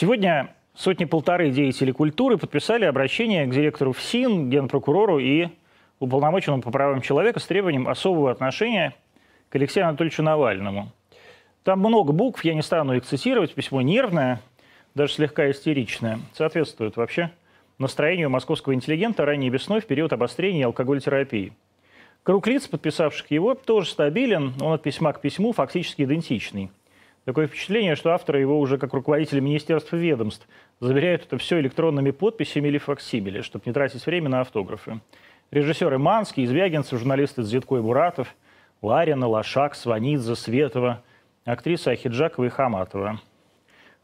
Сегодня сотни-полторы деятелей культуры подписали обращение к директору ФСИН, генпрокурору и уполномоченному по правам человека с требованием особого отношения к Алексею Анатольевичу Навальному. Там много букв, я не стану их цитировать, письмо нервное, даже слегка истеричное, соответствует вообще настроению московского интеллигента ранней весной в период обострения алкоголь-терапии. Круг лиц, подписавших его, тоже стабилен, он от письма к письму фактически идентичный. Такое впечатление, что авторы его уже как руководители министерств и ведомств заверяют это все электронными подписями или факсимили, чтобы не тратить время на автографы. Режиссеры Манский, Звягинцев, журналисты Зитко и Буратов, Ларина, Лошак, Сванидзе, Светова, актриса Ахиджакова и Хаматова.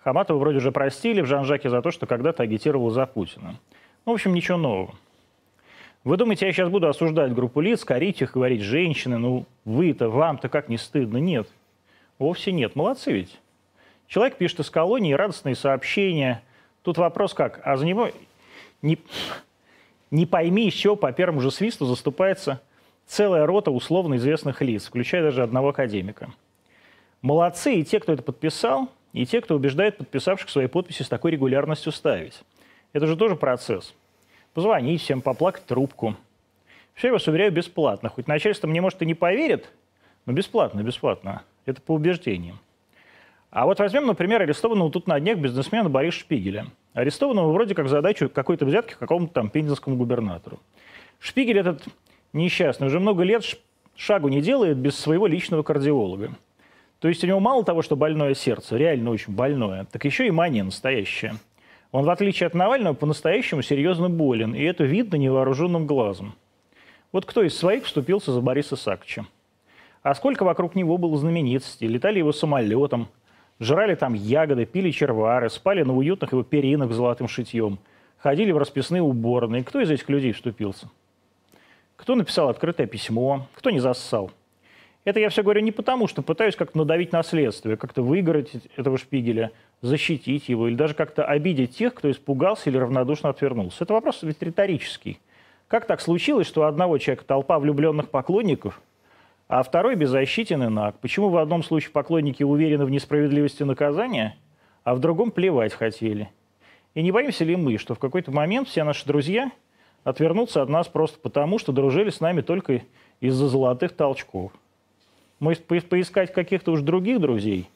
Хаматова вроде уже простили в Жан-Жаке за то, что когда-то агитировал за Путина. Ну, в общем, ничего нового. Вы думаете, я сейчас буду осуждать группу лиц, корить их, говорить, женщины, ну вы-то, вам-то как не стыдно? Нет. Вовсе нет. Молодцы ведь. Человек пишет из колонии радостные сообщения. Тут вопрос как? А за него не, не пойми, еще по первому же свисту заступается целая рота условно известных лиц, включая даже одного академика. Молодцы и те, кто это подписал, и те, кто убеждает подписавших свои подписи с такой регулярностью ставить. Это же тоже процесс. Позвонить всем, поплакать трубку. Все, я вас уверяю, бесплатно. Хоть начальство мне, может, и не поверит, но бесплатно, бесплатно. Это по убеждениям. А вот возьмем, например, арестованного тут на днях бизнесмена Бориса Шпигеля. Арестованного вроде как задачу какой-то взятки какому-то там пензенскому губернатору. Шпигель этот несчастный уже много лет шагу не делает без своего личного кардиолога. То есть у него мало того, что больное сердце, реально очень больное, так еще и мания настоящая. Он, в отличие от Навального, по-настоящему серьезно болен, и это видно невооруженным глазом. Вот кто из своих вступился за Бориса Сакча? А сколько вокруг него было знаменитостей, летали его самолетом, жрали там ягоды, пили червары, спали на уютных его перинах с золотым шитьем, ходили в расписные уборные. Кто из этих людей вступился? Кто написал открытое письмо? Кто не зассал? Это я все говорю не потому, что пытаюсь как-то надавить на следствие, как-то выиграть этого шпигеля, защитить его или даже как-то обидеть тех, кто испугался или равнодушно отвернулся. Это вопрос ведь риторический. Как так случилось, что у одного человека толпа влюбленных поклонников – а второй беззащитен и наг. Почему в одном случае поклонники уверены в несправедливости наказания, а в другом плевать хотели? И не боимся ли мы, что в какой-то момент все наши друзья отвернутся от нас просто потому, что дружили с нами только из-за золотых толчков? Может, поискать каких-то уж других друзей,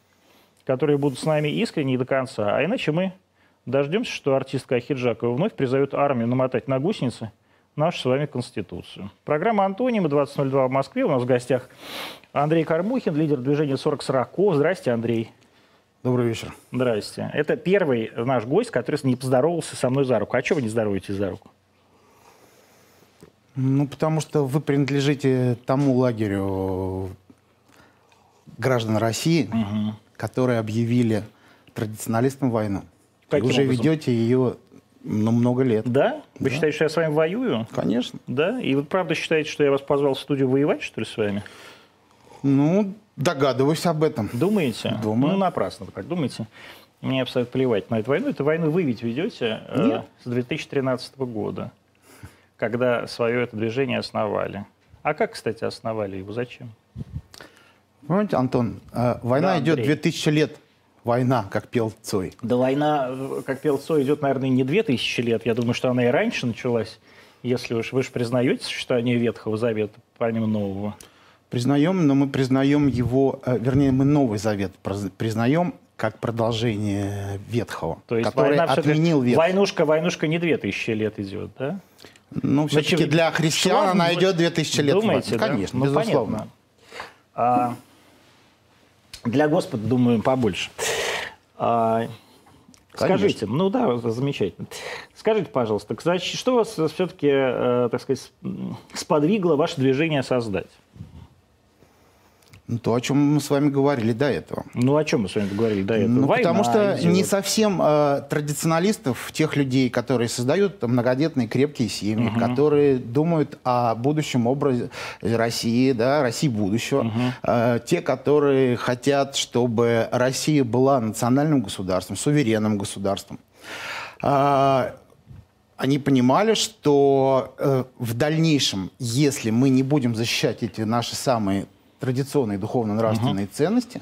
которые будут с нами искренне и до конца, а иначе мы дождемся, что артистка Ахиджакова вновь призовет армию намотать на гусеницы – нашу с вами Конституцию. Программа «Антонима» 20.02 в Москве. У нас в гостях Андрей Кармухин, лидер движения 4040. Здрасте, Андрей. Добрый вечер. Здрасте. Это первый наш гость, который не поздоровался со мной за руку. А чего вы не здороваетесь за руку? Ну, потому что вы принадлежите тому лагерю граждан России, угу. которые объявили традиционалистам войну. Каким и уже образом? ведете ее ну, много лет. Да? Вы да. считаете, что я с вами воюю? Конечно. Да? И вы правда считаете, что я вас позвал в студию воевать, что ли, с вами? Ну, догадываюсь об этом. Думаете? Думаю. Ну, напрасно вы так думаете. Мне абсолютно плевать на эту войну. Эту войну вы ведь ведете э, с 2013 года, когда свое это движение основали. А как, кстати, основали его? Зачем? Понимаете, Антон, э, война да, идет 2000 лет война, как пел Цой. Да война, как пел Цой, идет, наверное, не две тысячи лет. Я думаю, что она и раньше началась. Если уж вы же признаете существование Ветхого Завета помимо Нового. Признаем, но мы признаем его, э, вернее, мы Новый Завет признаем как продолжение Ветхого, То есть который война отменил Ветхого. Войнушка, войнушка не две тысячи лет идет, да? Ну, все-таки для христиан она идет две тысячи лет. Думаете, да? Конечно, ну, безусловно. Понятно. А, для Господа, думаю, побольше. А, скажите, ну да, замечательно. Скажите, пожалуйста, что вас все-таки, э, так сказать, сподвигло ваше движение создать? Ну, то, о чем мы с вами говорили до этого. Ну, о чем мы с вами говорили до этого? Ну, Война потому что идет. не совсем э, традиционалистов, тех людей, которые создают многодетные крепкие семьи, угу. которые думают о будущем образе России, да, России будущего. Угу. Э, те, которые хотят, чтобы Россия была национальным государством, суверенным государством. Э, они понимали, что э, в дальнейшем, если мы не будем защищать эти наши самые традиционные духовно-нравственные uh-huh. ценности,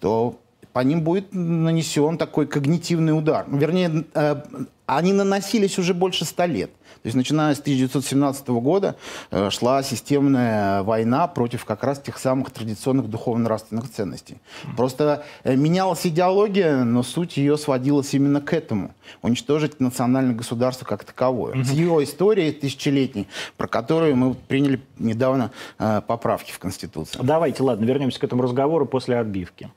то по ним будет нанесен такой когнитивный удар. Вернее, э, они наносились уже больше ста лет. То есть начиная с 1917 года э, шла системная война против как раз тех самых традиционных духовно-нравственных ценностей. Просто э, менялась идеология, но суть ее сводилась именно к этому. Уничтожить национальное государство как таковое. Mm-hmm. С его историей тысячелетней, про которую мы приняли недавно поправки в Конституцию. Давайте, ладно, вернемся к этому разговору после отбивки.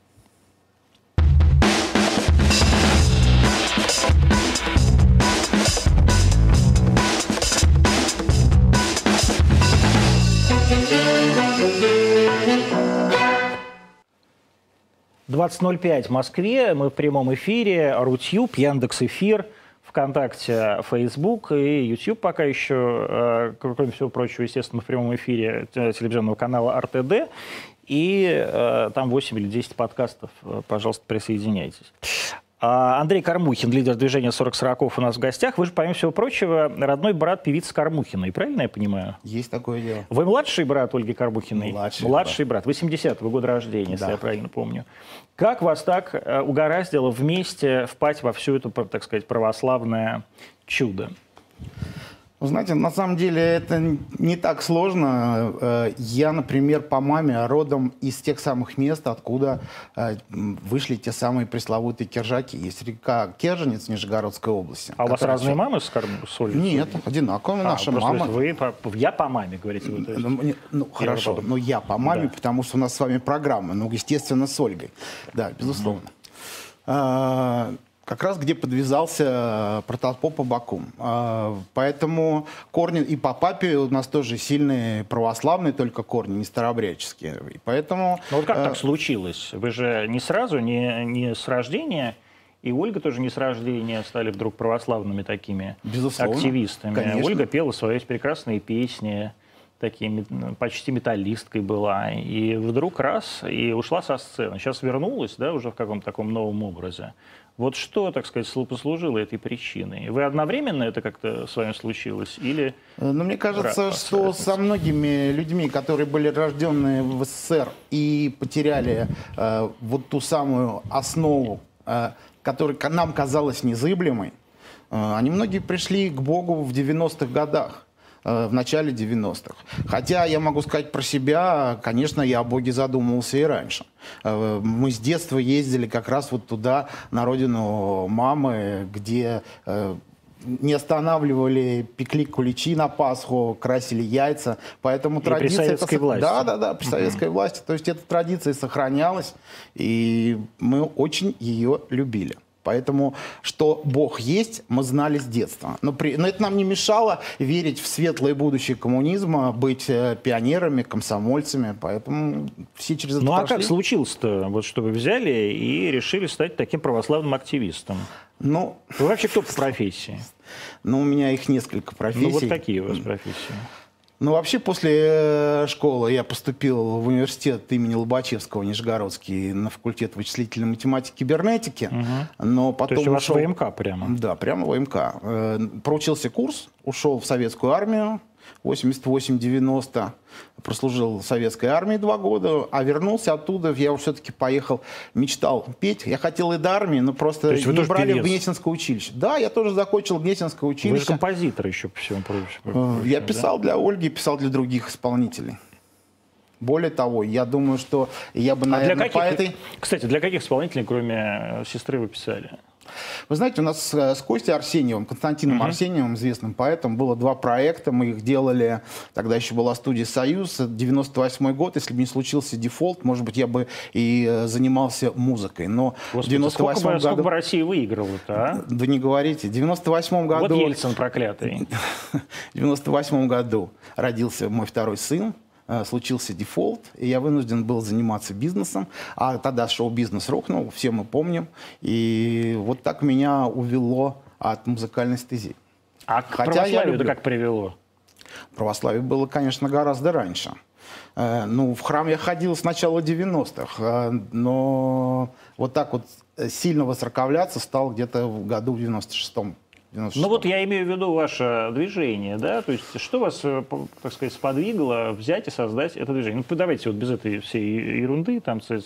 20.05 в Москве. Мы в прямом эфире. Рутюб, Яндекс Эфир, ВКонтакте, Фейсбук и YouTube пока еще. Э, кроме всего прочего, естественно, в прямом эфире телевизионного канала РТД. И э, там 8 или 10 подкастов. Пожалуйста, присоединяйтесь. А, Андрей Кормухин, лидер движения 40 40 у нас в гостях. Вы же, помимо всего прочего, родной брат певицы Кормухиной, правильно я понимаю? Есть такое дело. Вы младший брат Ольги Кормухиной? Младший, младший брат. брат. 80-го года рождения, да. если я правильно помню. Как вас так э, угораздило вместе впасть во всю эту, так сказать, православное чудо? Вы знаете, на самом деле это не так сложно. Э, я, например, по маме родом из тех самых мест, откуда э, вышли те самые пресловутые кержаки. Есть река Керженец Нижегородской области. А у вас разные мамы с, с Ольгой? Нет, одинаковые а, наши мамы. Вы, я по маме, говорите вы? Ну, ну хорошо, но я по маме, да. потому что у нас с вами программа. Ну, естественно, с Ольгой. Да, безусловно. Mm-hmm как раз где подвязался э, протопоп по Баку. А, поэтому корни и по папе у нас тоже сильные православные, только корни, не старообрядческие. И поэтому... Ну вот как э... так случилось? Вы же не сразу, не, не с рождения, и Ольга тоже не с рождения стали вдруг православными такими Безусловно. активистами. Конечно. Ольга пела свои прекрасные песни такие, почти металлисткой была, и вдруг раз, и ушла со сцены. Сейчас вернулась, да, уже в каком-то таком новом образе. Вот что, так сказать, послужило этой причиной? Вы одновременно это как-то с вами случилось или... Э, ну, мне кажется, что со многими людьми, которые были рождены в СССР и потеряли э, вот ту самую основу, э, которая нам казалась незыблемой, э, они многие пришли к Богу в 90-х годах. Э, в начале 90-х. Хотя я могу сказать про себя, конечно, я о Боге задумывался и раньше. Э, мы с детства ездили как раз вот туда, на родину мамы, где э, не останавливали, пекли куличи на Пасху, красили яйца. Поэтому и традиция... При советской это... власти. Да, да, да, при советской uh-huh. власти. То есть эта традиция сохранялась, и мы очень ее любили. Поэтому, что Бог есть, мы знали с детства. Но, при, но это нам не мешало верить в светлое будущее коммунизма, быть э, пионерами, комсомольцами. Поэтому все через это Ну прошли. а как случилось-то, вот, что вы взяли и решили стать таким православным активистом? Ну, вы вообще кто по профессии? Ну, у меня их несколько профессий. Ну, вот какие у вас профессии? Ну, вообще, после э, школы я поступил в университет имени Лобачевского, Нижегородский, на факультет вычислительной математики и кибернетики. Угу. Но потом То есть у вас ушел... ВМК прямо? Да, прямо ВМК. Э, проучился курс, ушел в советскую армию, 88-90 прослужил в советской армии два года, а вернулся оттуда, я все-таки поехал, мечтал петь. Я хотел и до армии, но просто не брали певец? в Гнесинское училище. Да, я тоже закончил Гнесинское училище. Вы же композитор еще, по всему прочему. Э, я писал да? для Ольги, писал для других исполнителей. Более того, я думаю, что я бы, наверное, а для каких, по этой... Кстати, для каких исполнителей, кроме э, сестры, вы писали? Вы знаете, у нас э, с Костей Арсеньевым, Константином mm-hmm. Арсеньевым, известным поэтом, было два проекта. Мы их делали, тогда еще была студия «Союз», 98 год. Если бы не случился дефолт, может быть, я бы и э, занимался музыкой. Но Господи, в 98 сколько, году... Сколько бы Россия выиграла-то, а? Да не говорите. В 98 году... Вот Ельцин проклятый. В 98 году родился мой второй сын. Э, случился дефолт, и я вынужден был заниматься бизнесом. А тогда шоу-бизнес рухнул, все мы помним. И вот так меня увело от музыкальной стези. А к Хотя я люблю... как привело? Православие было, конечно, гораздо раньше. Э, ну, в храм я ходил с начала 90-х, э, но вот так вот сильно восраковляться стал где-то в году в 96-м. Ну вот я имею в виду ваше движение, да, то есть что вас, э, так сказать, сподвигло взять и создать это движение? Ну давайте вот без этой всей ерунды, там, кстати,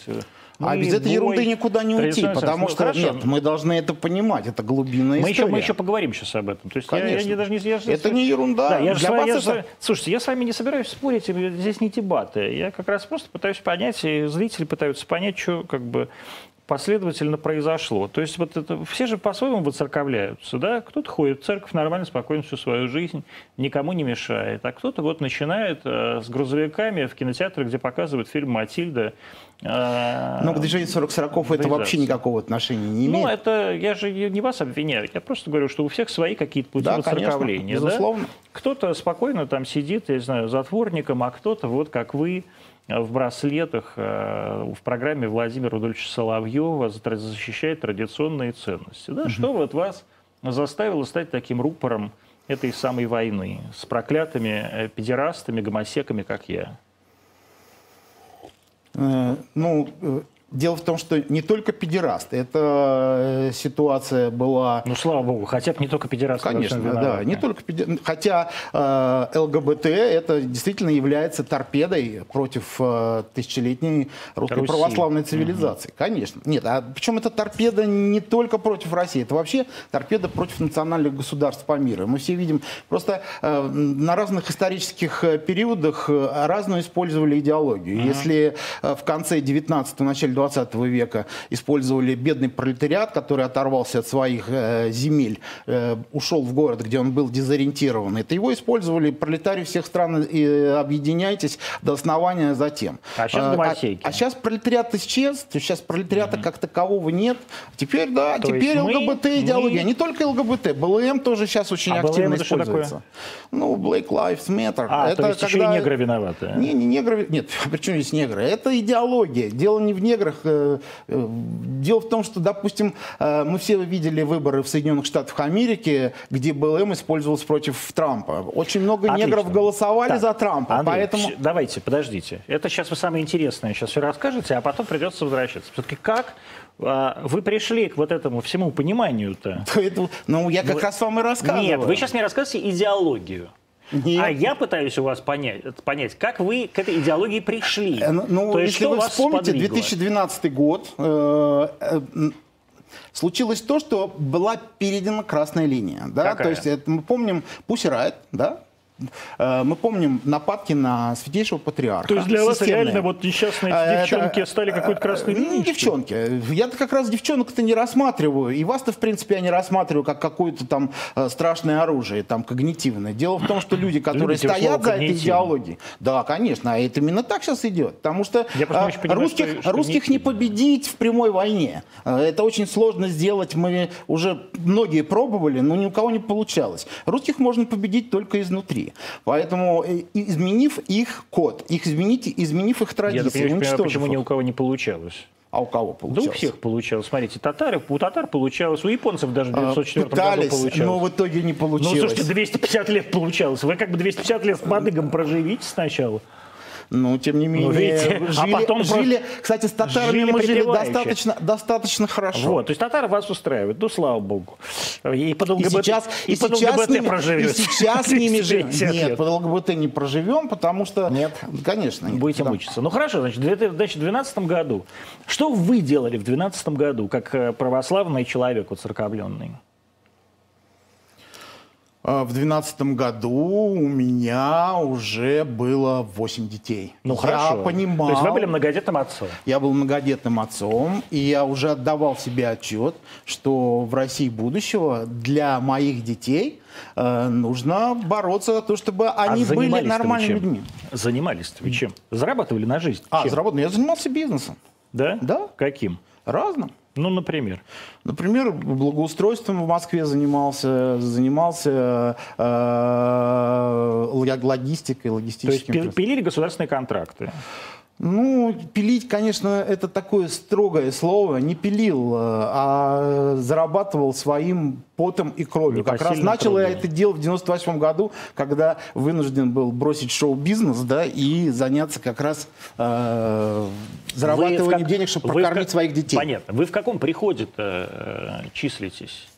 мы, а без этой ерунды никуда не уйти, потому ну, что хорошо. нет, мы должны это понимать, это глубинная мы история. Еще, мы еще поговорим сейчас об этом. То есть Конечно. Я, я даже не, я, это не ерунда. Да, я же, я это... Слушайте, я с вами не собираюсь спорить, здесь не дебаты. Я как раз просто пытаюсь понять, и зрители пытаются понять, что как бы последовательно произошло. То есть вот это, все же по-своему выцерковляются, да? Кто-то ходит в церковь нормально, спокойно всю свою жизнь, никому не мешает, а кто-то вот начинает э, с грузовиками в кинотеатре, где показывают фильм «Матильда». Э, Но к движению 40 сороков это вообще никакого отношения не имеет. Ну, это, я же не вас обвиняю, я просто говорю, что у всех свои какие-то пути да, выцерковления. Конечно, безусловно. Да? Кто-то спокойно там сидит, я не знаю, затворником, а кто-то вот как вы, в браслетах э, в программе Владимира Рудольевича Соловьева защищает традиционные ценности. Да? Угу. Что вот вас заставило стать таким рупором этой самой войны с проклятыми э, педерастами, гомосеками, как я? Э, ну, Дело в том, что не только педерасты. Эта э, ситуация была... Ну, слава богу, хотя бы не только педерасты. Конечно, да. Не только педерасты. Хотя э, ЛГБТ это действительно является торпедой против э, тысячелетней русской Руси. православной цивилизации. Угу. Конечно. Нет, а причем это торпеда не только против России. Это вообще торпеда против национальных государств по миру. Мы все видим, просто э, на разных исторических э, периодах э, разную использовали идеологию. Угу. Если э, в конце 19 начале 20 века использовали бедный пролетариат, который оторвался от своих э, земель, э, ушел в город, где он был дезориентирован. Это его использовали пролетарии всех стран, и э, объединяйтесь до основания затем. А сейчас гомосейки. А, а сейчас пролетариат исчез, сейчас пролетариата mm-hmm. как такового нет. Теперь, да, То теперь ЛГБТ мы. Не только ЛГБТ, БЛМ тоже сейчас очень а активно БЛМ используется. Ну, Black Lives Matter. А, это то есть когда... еще и негры виноваты. Не, не негры, нет, причем здесь негры? Это идеология. Дело не в неграх, неграх. Э, э, дело в том, что, допустим, э, мы все видели выборы в Соединенных Штатах Америки, где БЛМ использовался против Трампа. Очень много Отлично. негров голосовали так. за Трампа. Андрей, поэтому... Давайте, подождите. Это сейчас вы самое интересное сейчас все расскажете, а потом придется возвращаться. Все-таки как вы пришли к вот этому всему пониманию-то? Ну, я как вы... раз вам и рассказываю. Нет, вы сейчас мне рассказываете идеологию. Нет. А я пытаюсь у вас понять, понять, как вы к этой идеологии пришли. Э, ну, ну, То есть, если вы вспомните, сподвигло? 2012 год, э, э, случилось то, что была перейдена красная линия. Да? То есть это, мы помним Pussy Riot, да? Э, мы помним нападки на святейшего патриарха. То есть для вас реально вот несчастные э, девчонки Это, стали какой-то красной э, линией? Девчонки. Я-то как раз девчонок-то не рассматриваю. И вас-то, в принципе, я не рассматриваю как какое-то там страшное оружие, там, когнитивное. Дело в том, что люди, которые Любите стоят за этой идеологией... Да, конечно. А это именно так сейчас идет. Потому что понимаю, русских, что, что русских не победить в прямой войне. Это очень сложно сделать. Мы уже многие пробовали, но ни у кого не получалось. Русских можно победить только изнутри. Поэтому, э, изменив их код, их измените, изменив их традиции, Я понимаю, почему ни у кого не получалось. А у кого получалось? Да у всех получалось. Смотрите, татары, у татар получалось, у японцев даже в 1904 а, году получалось. но в итоге не получилось. Ну, слушайте, 250 лет получалось. Вы как бы 250 лет с мадыгом проживите сначала. Ну, тем не менее, ну, видите, а жили, а потом жили, кстати, с татарами жили мы жили достаточно, достаточно хорошо. Вот, то есть татары вас устраивают, ну, слава богу. И под ЛГБТ, и сейчас, и, и под ЛГБТ с ними, проживете. И сейчас с ними живем. Нет, под ЛГБТ не проживем, потому что... Нет. Конечно. Нет, Будете да. мучиться. Ну, хорошо, значит, в 2012 году. Что вы делали в 2012 году, как э, православный человек уцерковленный? А, в 2012 году у меня уже было 8 детей. Ну я хорошо. понимал. То есть вы были многодетным отцом? Я был многодетным отцом, и я уже отдавал себе отчет, что в России будущего для моих детей э, нужно бороться за то, чтобы а они а были нормальными людьми. Занимались вы чем? Зарабатывали на жизнь? А, заработали. Я занимался бизнесом. Да? Да. Каким? Разным. Ну, например? Например, благоустройством в Москве занимался, занимался э, логистикой, логистическим. То есть пилили государственные контракты? Ну, пилить, конечно, это такое строгое слово. Не пилил, э, а зарабатывал своим потом и кровью. Как раз начал я это делать в 98 году, когда вынужден был бросить шоу-бизнес, да, и заняться как раз э, зарабатыванием как... денег, чтобы прокормить как... своих детей. Понятно. Вы в каком приходе э, числитесь?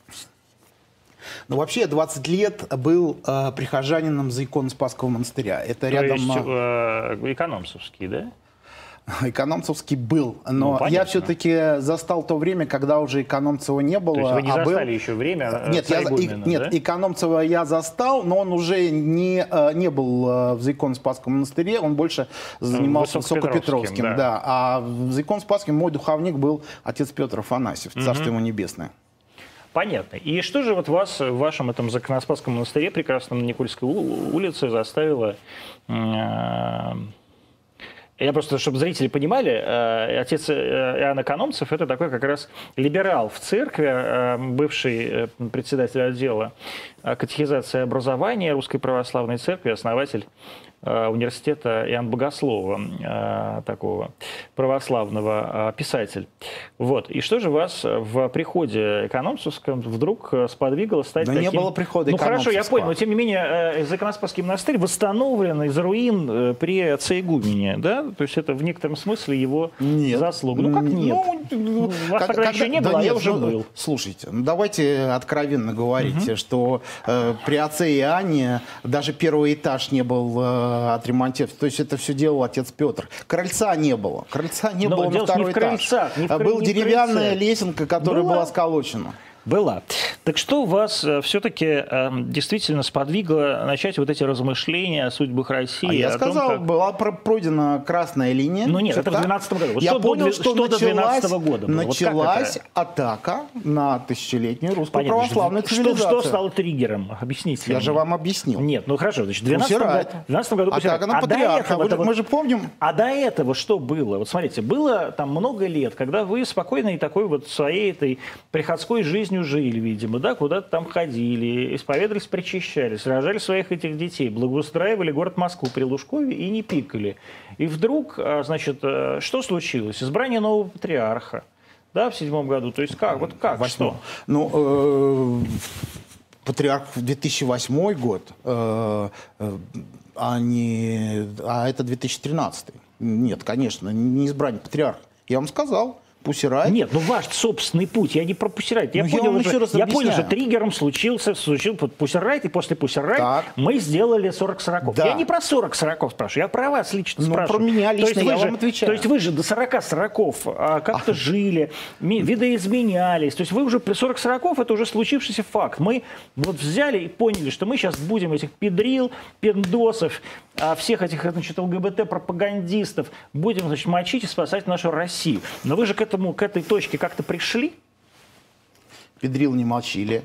Ну, вообще, я 20 лет был э, прихожанином за икон Спасского монастыря. Это То рядом... есть э, э, экономцевский, да? Экономцевский был, но Ну, понятно. я все-таки застал то время, когда уже Экономцева не было. То есть вы не а был- застали еще время э, Нет, я, и- царегумена, нет да? Экономцева я застал, но он уже не, э, не был э, в Заикон-Спасском монастыре, он больше занимался Высокопетровским, да. Да. А в Заикон-Спасском мой духовник был отец Петр Афанасьев, царство ему небесное. Понятно. И что же вот вас в вашем этом Законоспасском монастыре, прекрасном на Никольской улице, заставило... э, Я просто, чтобы зрители понимали, э, отец э, Иоанн Экономцев – это такой как раз либерал в церкви, э, бывший председатель отдела катехизации и образования Русской Православной Церкви, основатель университета Иоанн Богослова, э, такого православного э, писатель. Вот. И что же вас в приходе экономцевском вдруг э, сподвигло стать Да не таким... было прихода Ну хорошо, я понял, но тем не менее э, Законоспасский монастырь восстановлен из руин э, при отце Игумене, да? То есть это в некотором смысле его Нет. заслуга. Ну как нет? ну, вас как- тогда когда- еще не да было, а я уже ну, был. Слушайте, ну давайте откровенно говорить, что э, при отце Иоанне даже первый этаж не был э, отремонтирован. То есть это все делал отец Петр. Крыльца не было. Крыльца не Но было на не второй в этаж. крыльцах, не в А кры- Была не в деревянная крыльце. лесенка, которая Была. была сколочена. Была. Так что вас все-таки действительно сподвигло начать вот эти размышления о судьбах России? А я о том, сказал, как- была про- пройдена красная линия. Ну нет, это в черта. 12 году. Вот я что до понял, две- что, что до началась, 12 года было? Вот началась это? атака на тысячелетнюю русскую Понятно. православную что, цивилизацию. что стало триггером? Объясните. Я мне. же вам объяснил. Нет, ну хорошо, значит, в 12 Пусирайт. году, в 12 году. Атака на А до патриарха. этого же- вот- мы же помним. А до этого что было? Вот смотрите, было там много лет, когда вы спокойной такой вот своей этой приходской жизнью жили, видимо, да, куда-то там ходили, исповедовались, причащались, рожали своих этих детей, благоустраивали город Москву при Лужкове и не пикали. И вдруг, а, значит, э, что случилось? Избрание нового патриарха. Да, в седьмом году. То есть как? Вот как? Что? Ну, э, патриарх в 2008 год, э, а, не, а это 2013. Нет, конечно, не избрание патриарха. Я вам сказал, Пусирай. Нет, ну ваш собственный путь. Я не про Пусирайт. Я, Ну, я понял, вам уже, еще раз я понял, что триггером случился, случился Пусирайт, и после Пусирайт мы сделали 40 40 Да. Я не про 40 40 спрашиваю, я про вас лично Ну, спрашиваю. про меня То есть лично я же- вам отвечаю. То есть вы же до 40 40 а, как-то жили, ми- видоизменялись. То есть вы уже при 40 40 это уже случившийся факт. Мы вот взяли и поняли, что мы сейчас будем этих педрил, пиндосов, а, всех этих значит, ЛГБТ-пропагандистов будем значит, мочить и спасать нашу Россию. Но вы же к, этому, к этой точке как-то пришли? Педрил не молчили.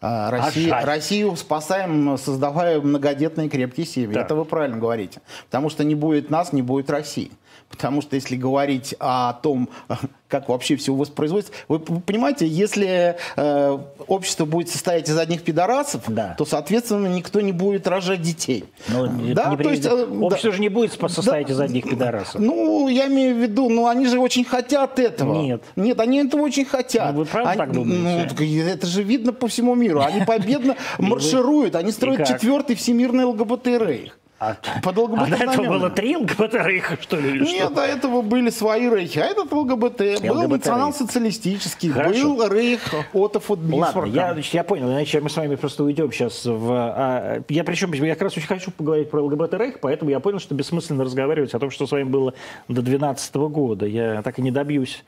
А, Россия- жаль. Россию спасаем, создавая многодетные крепкие семьи. Так. Это вы правильно говорите. Потому что не будет нас, не будет России. Потому что если говорить о том, как вообще все воспроизводится, вы понимаете, если э, общество будет состоять из одних пидорасов, Да. то, соответственно, никто не будет рожать детей. Но это не то есть, э, Общество да. же не будет состоять из одних пидорасов. Ну, я имею в виду, ну, они же очень хотят этого. Нет. Нет, они этого очень хотят. Ну, вы правда Они- так думаете? Ну, это же видно по всему миру. Они победно маршируют. Они строят четвертый всемирный ЛГБТ-рейх. А, Под а ЛГБТ до этого было три ЛГБТ-рейха, что ли? или Нет, что? до этого были свои рейхи. А этот ЛГБТ, был ЛГБТ-рейх. национал-социалистический, Хорошо. был рейх Отов от Ладно, я, значит, я понял, иначе мы с вами просто уйдем сейчас в... а, я причем, я как раз очень хочу поговорить про ЛГБТ-рейх, поэтому я понял, что бессмысленно разговаривать о том, что с вами было до 2012 года. Я так и не добьюсь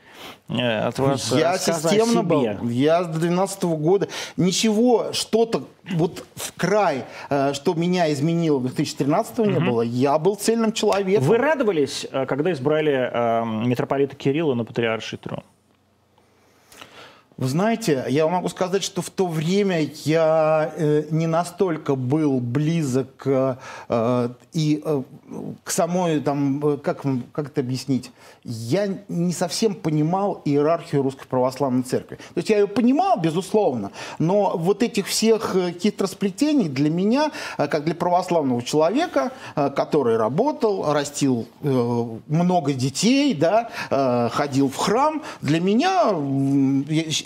э, от вас Я рассказа о системно был. Я с 2012 года ничего, что-то вот в край, э, что меня изменило в 2013 не было. Я был цельным человеком. Вы радовались, э, когда избрали э, митрополита Кирилла на патриарший трон? Вы знаете, я могу сказать, что в то время я э, не настолько был близок э, и э, к самой, там, э, как, как это объяснить, я не совсем понимал иерархию Русской Православной Церкви. То есть я ее понимал, безусловно, но вот этих всех э, хитросплетений для меня, э, как для православного человека, который работал, растил много детей, да, ходил в храм, для меня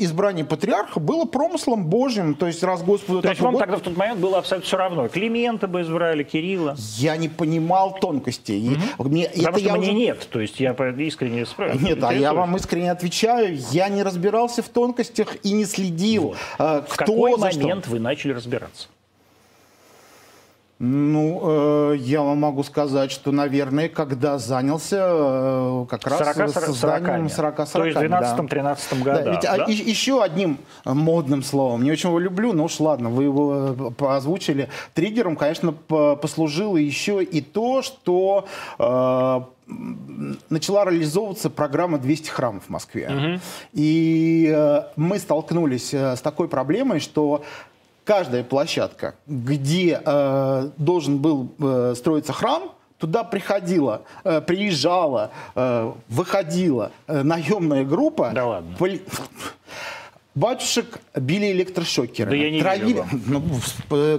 избрание патриарха было промыслом Божьим, то есть раз Господу... То есть вам год... тогда в тот момент было абсолютно все равно, Климента бы избрали, Кирилла? Я не понимал тонкостей. Угу. Мне, Потому это что мне уже... нет, то есть я искренне спрашиваю. Нет, а я вам искренне отвечаю, я не разбирался в тонкостях и не следил, вот. Э, кто в какой момент что. вы начали разбираться? Ну, э, я вам могу сказать, что, наверное, когда занялся э, как раз 40, созданием 40-40. То есть в 12-13 да. годах. Да, ведь, да? А, и, еще одним модным словом, не очень его люблю, но уж ладно, вы его э, озвучили. Триггером, конечно, послужило еще и то, что э, начала реализовываться программа 200 храмов в Москве. Угу. И э, мы столкнулись э, с такой проблемой, что каждая площадка, где э, должен был э, строиться храм, туда приходила, э, приезжала, э, выходила э, наемная группа. Да ладно. Поли... Батюшек били электрошокерами. Да я не травили. Ну,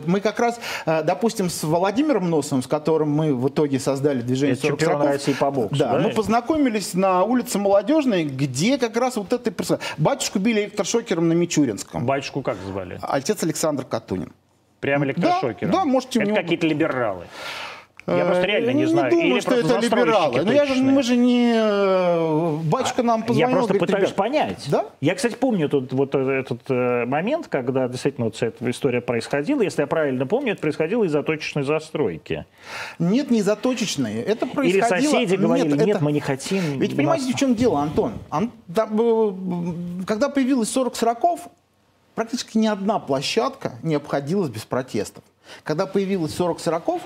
мы как раз, э, допустим, с Владимиром Носовым, с которым мы в итоге создали движение Это 40 чемпион России по боксу, да, да, мы познакомились на улице Молодежной, где как раз вот это... Батюшку били электрошокером на Мичуринском. Батюшку как звали? Отец Александр Катунин. Прямо электрошокером? Да, да можете... Это него... какие-то либералы. Я просто э, реально не, не знаю. думаю, Или что это либералы. Но я же, мы же не... Э, батюшка нам позвонил. Я просто говорит, пытаюсь ребят, понять. Да? Я, кстати, помню тут, вот э, этот момент, когда действительно вот эта история происходила. Если я правильно помню, это происходило из-за точечной застройки. Нет, не из-за точечной. Это происходило... Или соседи говорили, нет, нет это... мы не хотим. Ведь понимаете, в чем дело, Антон? Когда появилось 40 сороков, практически ни одна площадка не обходилась без протестов. Когда появилось 40 сороков,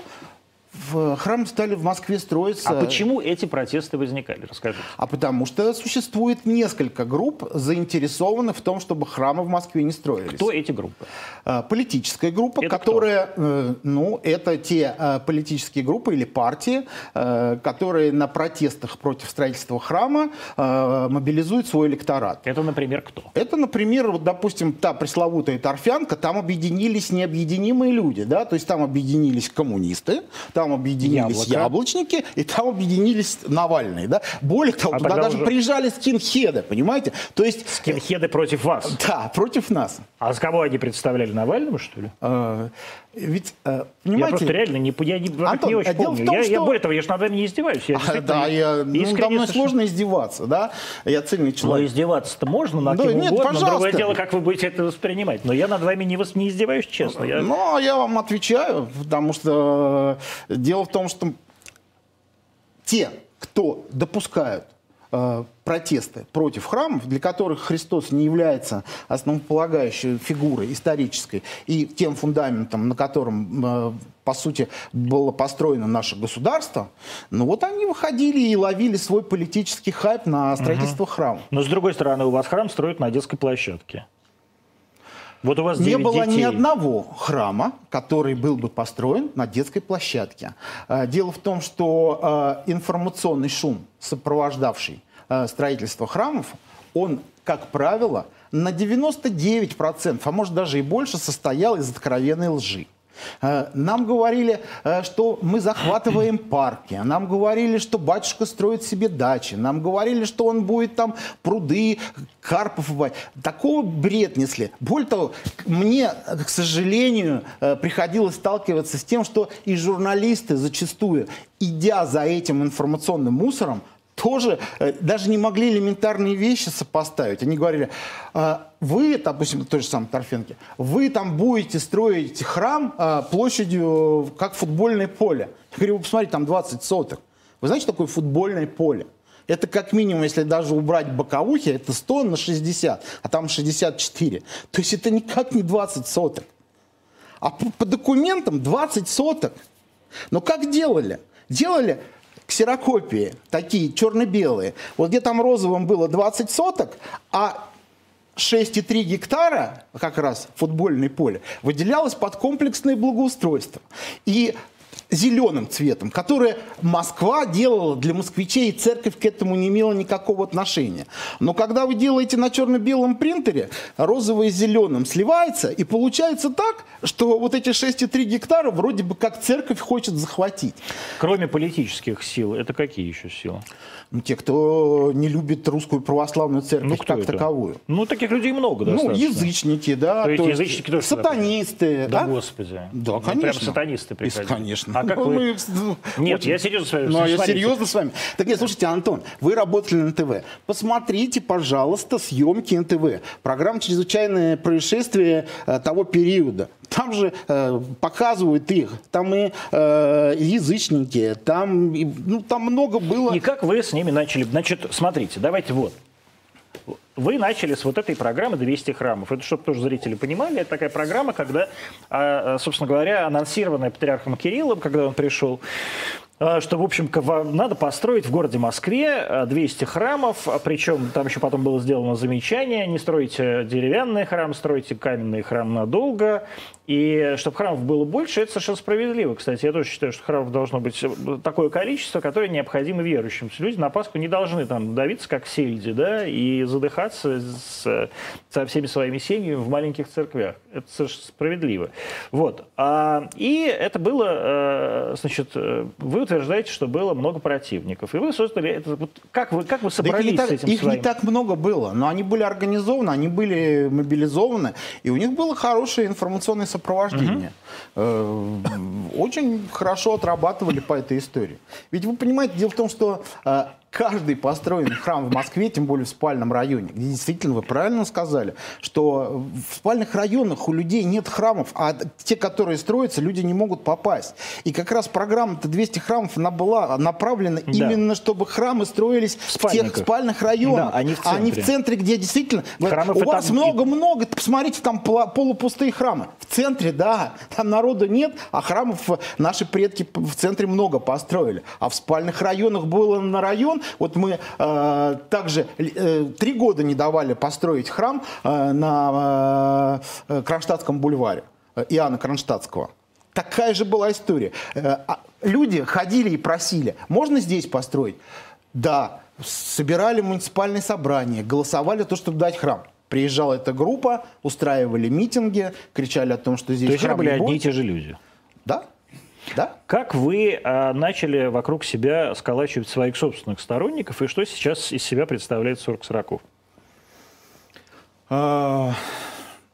в храм стали в Москве строиться. А почему эти протесты возникали? Расскажите. А потому что существует несколько групп, заинтересованных в том, чтобы храмы в Москве не строились. Кто эти группы? А, политическая группа, это которая, кто? Э, ну, это те э, политические группы или партии, э, которые на протестах против строительства храма мобилизуют свой электорат. Это, например, кто? Это, например, вот, допустим, та пресловутая торфянка, там объединились необъединимые люди, да, то есть там объединились коммунисты, там объединились Яблоко. яблочники, и там объединились Навальные. Да? Более того, а туда даже уже... приезжали скинхеды, понимаете? То есть... Скинхеды против вас? Да, против нас. А с кого они представляли? Навального, что ли? А, ведь, э, понимаете... Я просто реально не, я не, Антон, не очень помню. Том, я, что... я более того, я же над вами не издеваюсь. Я а, да, я, ну, ну, мной сложно издеваться, да? Я цельный человек. Ну, издеваться-то можно над да, кем нет, угодно. Пожалуйста. Другое дело, как вы будете это воспринимать. Но я над вами не, не издеваюсь, честно. Я... Ну, я вам отвечаю, потому что э, дело в том, что те, кто допускают протесты против храмов, для которых Христос не является основополагающей фигурой исторической и тем фундаментом, на котором, э, по сути, было построено наше государство, ну вот они выходили и ловили свой политический хайп на строительство угу. храма. Но, с другой стороны, у вас храм строят на детской площадке. Вот у вас Не было детей. ни одного храма, который был бы построен на детской площадке. Э, дело в том, что информационный шум сопровождавший э, строительство храмов, он, как правило, на 99%, а может даже и больше, состоял из откровенной лжи. Э, нам говорили, э, что мы захватываем парки, нам говорили, что батюшка строит себе дачи, нам говорили, что он будет там пруды, карпов. Такого бред несли. Более того, мне, к сожалению, э, приходилось сталкиваться с тем, что и журналисты зачастую, идя за этим информационным мусором, тоже э, даже не могли элементарные вещи сопоставить. Они говорили, «А, вы, допустим, той же самой Торфенке, вы там будете строить храм а, площадью, как футбольное поле. Я говорю, вы посмотрите, там 20 соток. Вы знаете, такое футбольное поле? Это как минимум, если даже убрать боковухи, это 100 на 60, а там 64. То есть это никак не 20 соток. А по, по документам 20 соток. Но как делали? Делали ксерокопии, такие черно-белые. Вот где там розовым было 20 соток, а 6,3 гектара, как раз футбольное поле, выделялось под комплексное благоустройство. И зеленым цветом, которое Москва делала для москвичей, и церковь к этому не имела никакого отношения. Но когда вы делаете на черно-белом принтере, розовое с зеленым сливается, и получается так, что вот эти 6,3 гектара вроде бы как церковь хочет захватить. Кроме политических сил, это какие еще силы? Ну, те, кто не любит русскую православную церковь Ну, как это? таковую. Ну, таких людей много Ну, достаточно. язычники, да. То есть есть язычники тоже Сатанисты, Да, да? господи. Да, Ну, конечно. Прям сатанисты приходили. Конечно. А как Ну, вы... мы, ну, Нет, очень- я серьезно с вами. Ну, а я серьезно с вами. Так нет, слушайте, Антон, вы работали на ТВ. Посмотрите, пожалуйста, съемки НТВ. Программа «Чрезвычайное происшествие» э, того периода. Там же э, показывают их. Там и э, язычники, там, и, ну, там много было. И как вы с ними начали? Значит, смотрите, давайте вот. Вы начали с вот этой программы «200 храмов». Это, чтобы тоже зрители понимали, это такая программа, когда, а, а, собственно говоря, анонсированная патриархом Кириллом, когда он пришел, что, в общем, надо построить в городе Москве а, 200 храмов, а причем там еще потом было сделано замечание, не стройте деревянный храм, стройте каменный храм надолго, и чтобы храмов было больше, это совершенно справедливо. Кстати, я тоже считаю, что храмов должно быть э, такое количество, которое необходимо верующим. Люди на Пасху не должны там давиться, как сельди, да, и задыхаться с- со всеми своими семьями в маленьких церквях. Это совершенно справедливо. Вот. А, и это было, э, значит, э, вы утверждаете, что было много противников. И вы создали это. Вот как вы, как вы Да их собрались не так, с этим их своим? не так много было, но они были организованы, они были мобилизованы, и у них было хорошее информационное сопровождение. Э, Очень хорошо отрабатывали по этой истории. Ведь вы понимаете, дело в том, что э, каждый построенный храм в Москве, тем более в спальном районе, где действительно вы правильно сказали, что в спальных районах у людей нет храмов, а те, которые строятся, люди не могут попасть. И как раз программа-то 200 храмов, она была направлена Да. именно, чтобы храмы строились в, тех спальниках. спальных районах, Да, а не в а не в центре. центре, где действительно... Храмов у и вас много-много, посмотрите, там полупустые храмы. В центре, да, там народу нет, а храмов наши предки в центре много построили. А в спальных районах было на район, вот мы э, также э, три года не давали построить храм э, на э, Кронштадтском бульваре, э, Иоанна Кронштадтского. Такая же была история. Э, а Люди ходили и просили, можно здесь построить? Да, собирали муниципальные собрания, голосовали то, чтобы дать храм. Приезжала эта группа, устраивали митинги, кричали о том, что здесь То есть были одни и те же люди. Да, да. Как вы а, начали вокруг себя сколачивать своих собственных сторонников, и что сейчас из себя представляет 40 сороков? А,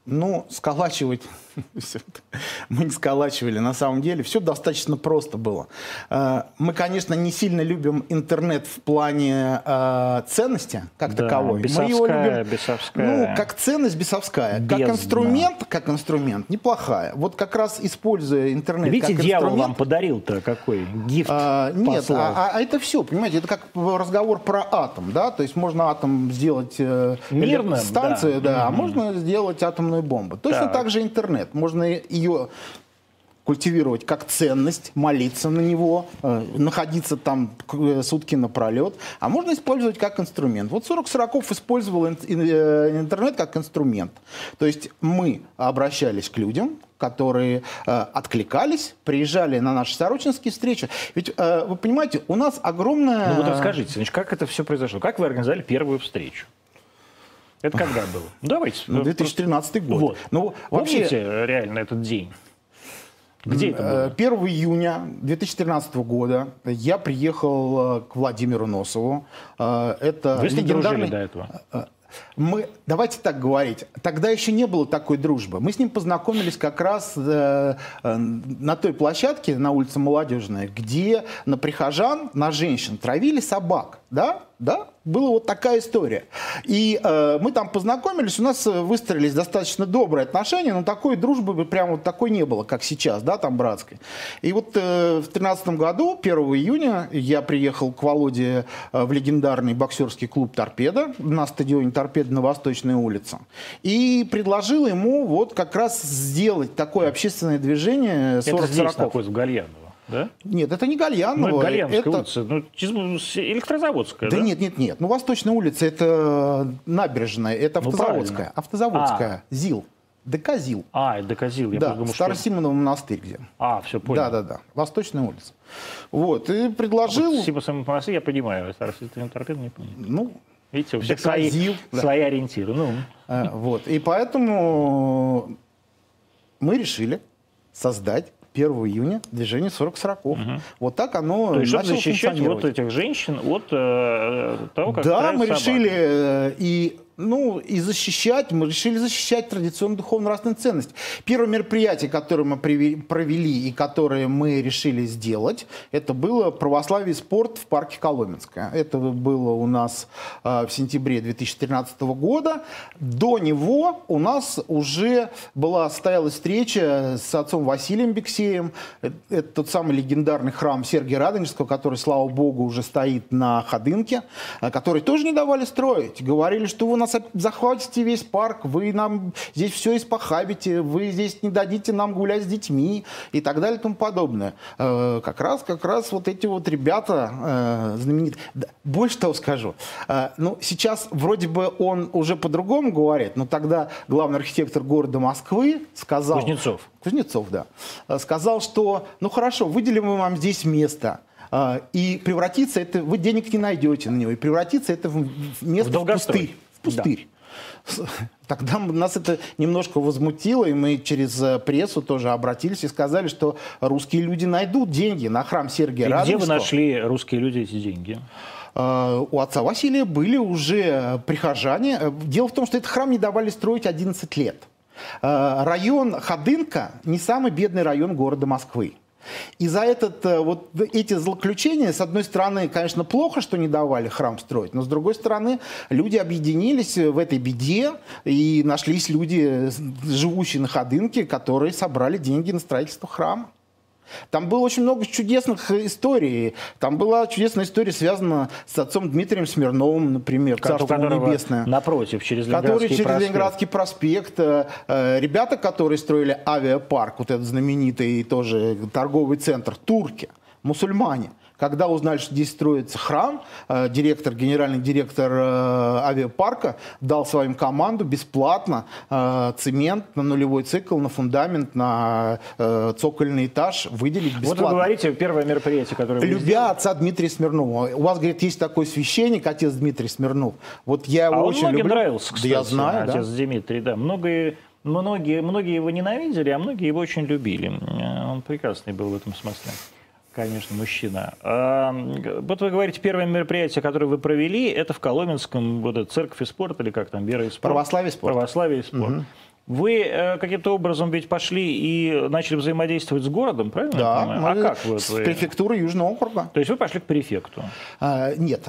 Ну, сколачивать мы не сколачивали. На самом деле все достаточно просто было. А, Мы, конечно, не сильно любим интернет в плане а, ценности как Да, таковой. Мы бесовская, бесовская. Ну, как ценность бесовская. Как инструмент, как инструмент, неплохая. Вот как раз используя интернет Видите, как дьявол инструмент... вам подарил-то какой гифт А, нет, а, а- а это все, понимаете, это как разговор про атом, да, то есть можно атом сделать э, Мирным, станцию, да. да, а можно сделать атомную бомбу. Точно Так. так. же интернет, можно ее культивировать как ценность, молиться на него, э, находиться там э, сутки напролет, а можно использовать как инструмент. Вот 40 Сороков использовал э, интернет как инструмент. То есть мы обращались к людям, которые э, откликались, приезжали на наши сорочинские встречи. Ведь э, вы понимаете, у нас огромная... Ну вот расскажите, значит, как это все произошло? Как вы организовали первую встречу? Это когда было? Давайте. Ну, э, 2013 год. Вот. Ну, вообще, Помните реально этот день? Где это было? Э, 1 июня 2013 года я приехал э, к Владимиру Носову. Э, Это Вы с ним легендарный... дружили до этого? Мы, давайте так говорить, тогда еще не было такой дружбы. Мы с ним познакомились как раз э, э, на той площадке на улице Молодежная, где на прихожан, на женщин травили собак, да, да, была вот такая история. И э, мы там познакомились, у нас э, выстроились достаточно добрые отношения, но такой дружбы бы прям вот такой не было, как сейчас, да, там братской. И вот э, в 2013 году, 1 июня, я приехал к Володе э, в легендарный боксерский клуб «Торпеда» на стадионе «Торпеда» на Восточной улице. И предложил ему вот как раз сделать такое общественное движение 40 Это здесь находится, в Гальяново, да? Нет, это не Гальяново. Ну, это Гальяновская это... улица, ну, электрозаводская, Да да? нет, нет, нет. Ну, Восточная улица это набережная, это Ну, автозаводская. правильно. автозаводская. ЗИЛ. Доказил. А, доказил. Я да, думал, Старый что... Монастырь где. А, все, понял. Да, да, да. Восточная улица. Вот, и предложил... Вот, Симонов монастырь я понимаю, а Старый торпеду не понимаю. Ну, Видите, у всех свои, да. свои ориентиры. Ну, э, вот. И поэтому мы решили создать 1 июня движение 40-40. Вот так оно то есть, чтобы защищать вот этих женщин от э, того, как Да, мы собак. решили э, и ну, и защищать, мы решили защищать традиционную духовно-нравственную ценность. Первое мероприятие, которое мы провели и которое мы решили сделать, это было православие и спорт в парке Коломенское. Это было у нас э, в сентябре 2013 года. До него у нас уже была состоялась встреча с отцом Василием Бексеем. Это, это тот самый легендарный храм Сергия Радонежского, который, слава богу, уже стоит на Ходынке, э, который тоже не давали строить. Говорили, что вы нас оп- захватите весь парк, вы нам здесь все испохабите, вы здесь не дадите нам гулять с детьми и так далее и тому подобное. Э, Как раз, как раз вот эти вот ребята э, знаменитые. Больше того скажу. Э, Ну, сейчас вроде бы он уже по-другому говорит, но тогда главный архитектор города Москвы сказал... Кузнецов. Кузнецов, да. Сказал, что, ну хорошо, выделим мы вам здесь место. И превратиться это, вы денег не найдете на него, и превратиться это в место В в, пустырь. Пустырь. С- Тогда нас это немножко возмутило, и мы через э, прессу тоже обратились и сказали, что русские люди найдут деньги на храм Сергия И где вы Радонежского. нашли, русские люди, эти деньги? Э, У отца Василия были уже э, прихожане. Дело в том, что этот храм не давали строить 11 лет. Район Ходынка не самый бедный район города Москвы. И за этот, э, вот эти злоключения, с одной стороны, конечно, плохо, что не давали храм строить, но с другой стороны, люди объединились в этой беде, и нашлись люди, э, живущие на Ходынке, которые собрали деньги на строительство храма. Там было очень много чудесных э, историй. Там была чудесная история, связана с отцом Дмитрием Смирновым, например, Царство которого небесное. напротив, через Который Ленинградский через проспект. Ленинградский проспект. э, э, Ребята, которые строили авиапарк, вот этот знаменитый тоже торговый центр, турки, мусульмане, когда узнали, что здесь строится храм, э, директор, генеральный директор э, авиапарка дал своим команду бесплатно э, цемент на нулевой цикл, на фундамент, на цокольный этаж выделить Вот бесплатно. вы говорите, первое мероприятие, которое вы Любя отца Дмитрия Смирнова. У вас, говорит, есть такой священник, отец Дмитрий Смирнов. Вот я его А он очень многим люблю. нравился, кстати, Да я знаю, да. отец Дмитрий, да. Многие, многие, многие его ненавидели, а многие его очень любили. Он прекрасный был в этом смысле. Конечно, мужчина. А, вот вы говорите, первое мероприятие, которое вы провели, это в Коломенском, вот это церковь и спорт, или как там, вера и спорт? Православие и спорт. Православие и спорт. Вы э, каким-то образом ведь пошли и начали взаимодействовать с городом, правильно Да, понимаю? мы А как вы? с префектуры Южного округа. То есть вы пошли к префекту? А, нет,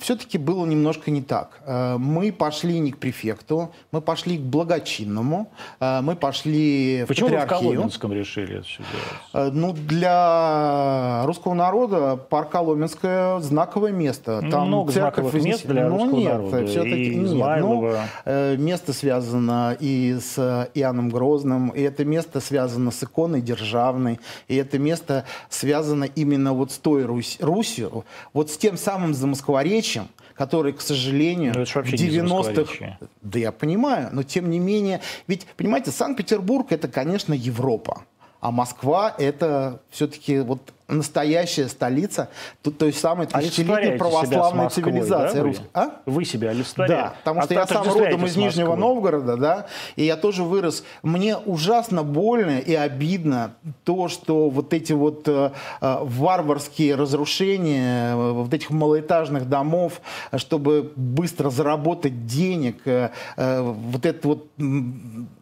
все-таки было немножко не так. Э, мы пошли не к префекту, мы пошли к благочинному, э, мы пошли Почему в вы в. Коломенском решили это все делать? Э, Ну, для русского народа парк Коломенское знаковое место. Ну, много знаковых мест для ну, русского нет, народа. все-таки И нет. Ну, э, место связано и с Иоанном Грозным, и это место связано с иконой державной, и это место связано именно вот с той Русь, Русью, вот с тем самым замоскворечьем, который, к сожалению, Ну, в не 90-х... Замоскворечье. Да я понимаю, но тем не менее... Ведь, понимаете, Санкт-Петербург – это, конечно, Европа. А Москва – это все-таки вот настоящая столица то- той самой тысячелетней себя с православной Москвой, цивилизации. да, вы? русской. А? Вы себя олицетворяете. Да, потому что От- я сам родом из Нижнего. Новгорода, да, и я тоже вырос. Мне ужасно больно и обидно то, что вот эти вот э, э, варварские разрушения э, вот этих малоэтажных домов, чтобы быстро заработать денег, э, э, вот этот вот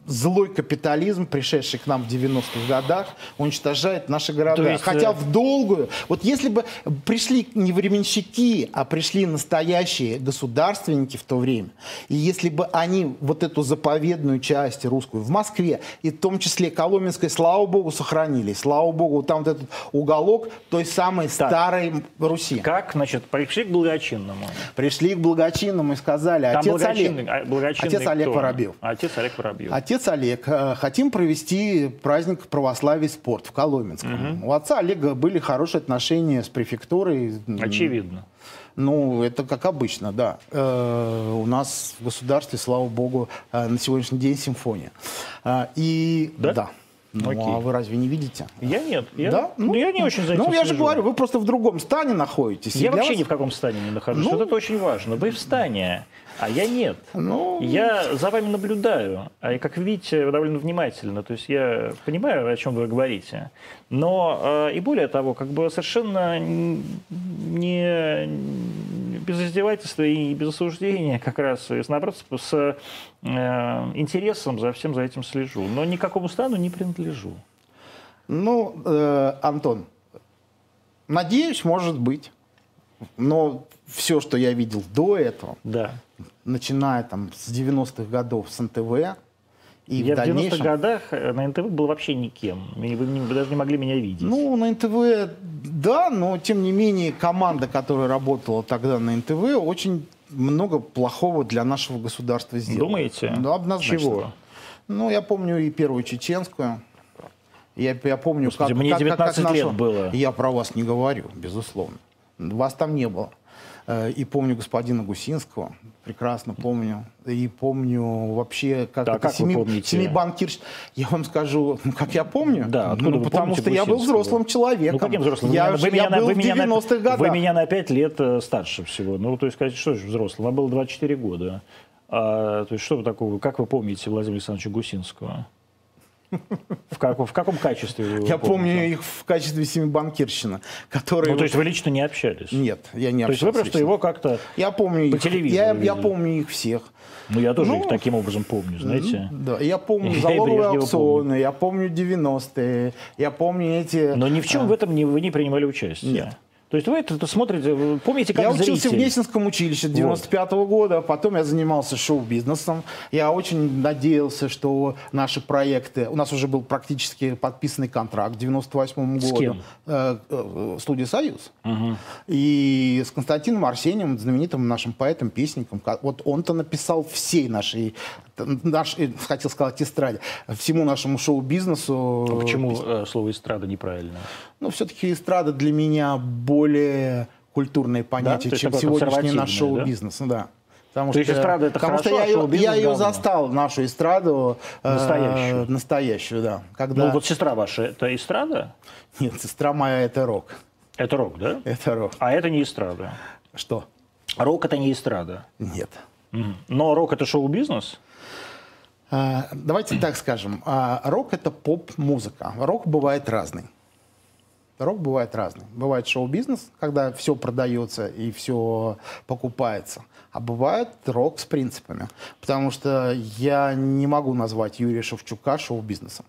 злой капитализм, пришедший к нам в 90-х годах, уничтожает наши города. То есть, Хотя э, в долгую. Вот если бы пришли не временщики, а пришли настоящие государственники в то время, и если бы они вот эту заповедную часть русскую в Москве, и в том числе Коломенской, слава богу, сохранили. Слава богу, там вот этот уголок той самой старой Руси. Как, значит, пришли к благочинному? Пришли к благочинному и сказали, Там отец благочинный, Олег, а, благочинный отец Олег кто? Воробьев. Отец Олег Воробьев. Отец Олег, э, хотим провести праздник православия и спорт в Коломенском. У отца Олега были хорошие отношения с префектурой. Очевидно. Ну, это как обычно, да. Э, у нас в государстве, слава богу, э, на сегодняшний день симфония. Э, и Да? да. Ну, Окей. а вы разве не видите? Я нет. Я, да? ну, я не очень за этим Ну, я же слежу. говорю, вы просто в другом стане находитесь. Я вообще вас- ни в каком стане не нахожусь. Ну- Вот это очень важно. Вы в стане, а я нет. Ну, Я за вами наблюдаю, а как видите, довольно внимательно. То есть я понимаю, о чем вы говорите. Но э, и более того, как бы совершенно не без издевательства и без осуждения, как раз, и наоборот, с э, интересом за всем за этим слежу. Но никакому стану не принадлежу. Ну, э, Антон, надеюсь, может быть. Но все, что я видел до этого, Да. начиная там с 90-х годов с НТВ, и я в в 90-х дальнейшем... годах э, на НТВ был вообще никем. И вы, даже не могли меня видеть. Ну, на НТВ, да, но тем не менее команда, которая работала тогда на НТВ, очень много плохого для нашего государства сделала. Думаете? Да, однозначно. Чего? Ну, я помню и первую чеченскую. Я, я помню, Господи, как, мне как- как- 19 как лет нашу- было. Я про вас не говорю, безусловно. Вас там не было. Э, И помню господина Гусинского, прекрасно помню. И помню вообще, как Да, как вы помните? семибанкирш. Я вам скажу, ну, как я помню. Да, откуда ну, потому что я был взрослым человеком. Ну, каким взрослым? Я, вы, меня, я был вы в меня на- 90-х годах. Вы меня на 5 лет э, старше всего. Ну, то есть, сказать, что же взрослым? Вам было 24 года. А, то есть, что вы такого, как вы помните Владимира Александровича Гусинского? В, как- в каком качестве Я помню помните? их в качестве семибанкирщина, которые... Ну, то есть, вы лично не общались? Нет, я не То есть, вы общался просто лично. его как-то... Я помню по их. телевизору я, я помню их всех. Ну, я тоже Ну, их таким образом помню, знаете. Да, я помню залоговые аукционы, я помню 90-е, я помню эти... Но ни в чем в этом не, вы не принимали участие. Нет. То есть, вы это, это смотрите, помните, как я учился в зритель. Несинском училище 95 -го года, потом я занимался шоу-бизнесом. Я очень надеялся, что наши проекты... У нас уже был практически подписанный контракт в 98 С году. кем? Э, э, студия «Союз». И с Константином Арсением, знаменитым нашим поэтом, песником. Вот он-то написал всей нашей, наш, э, хотел сказать, эстраде, всему нашему шоу-бизнесу. А Почему пес- э, слово эстрада неправильно? Ну, все-таки эстрада для меня более культурное понятие, есть чем сегодняшний наш шоу-бизнес. Да? Потому То есть эстрада это потому хорошо, что а я, ее- шоу-бизнес я ее застал, нашу эстраду. э, Настоящую. настоящую, да. Когда... Ну, вот сестра ваша, это эстрада? Нет, сестра моя это рок. Это рок, да? Это рок. А это не эстрада. Что? Рок это не эстрада. Нет. Но рок это шоу-бизнес? А, Давайте так скажем. А, Рок это поп-музыка. Рок бывает разный. Рок бывает разный. Бывает шоу-бизнес, когда все продается и все покупается. А бывает рок с принципами. Потому что я не могу назвать Юрия Шевчука шоу-бизнесом.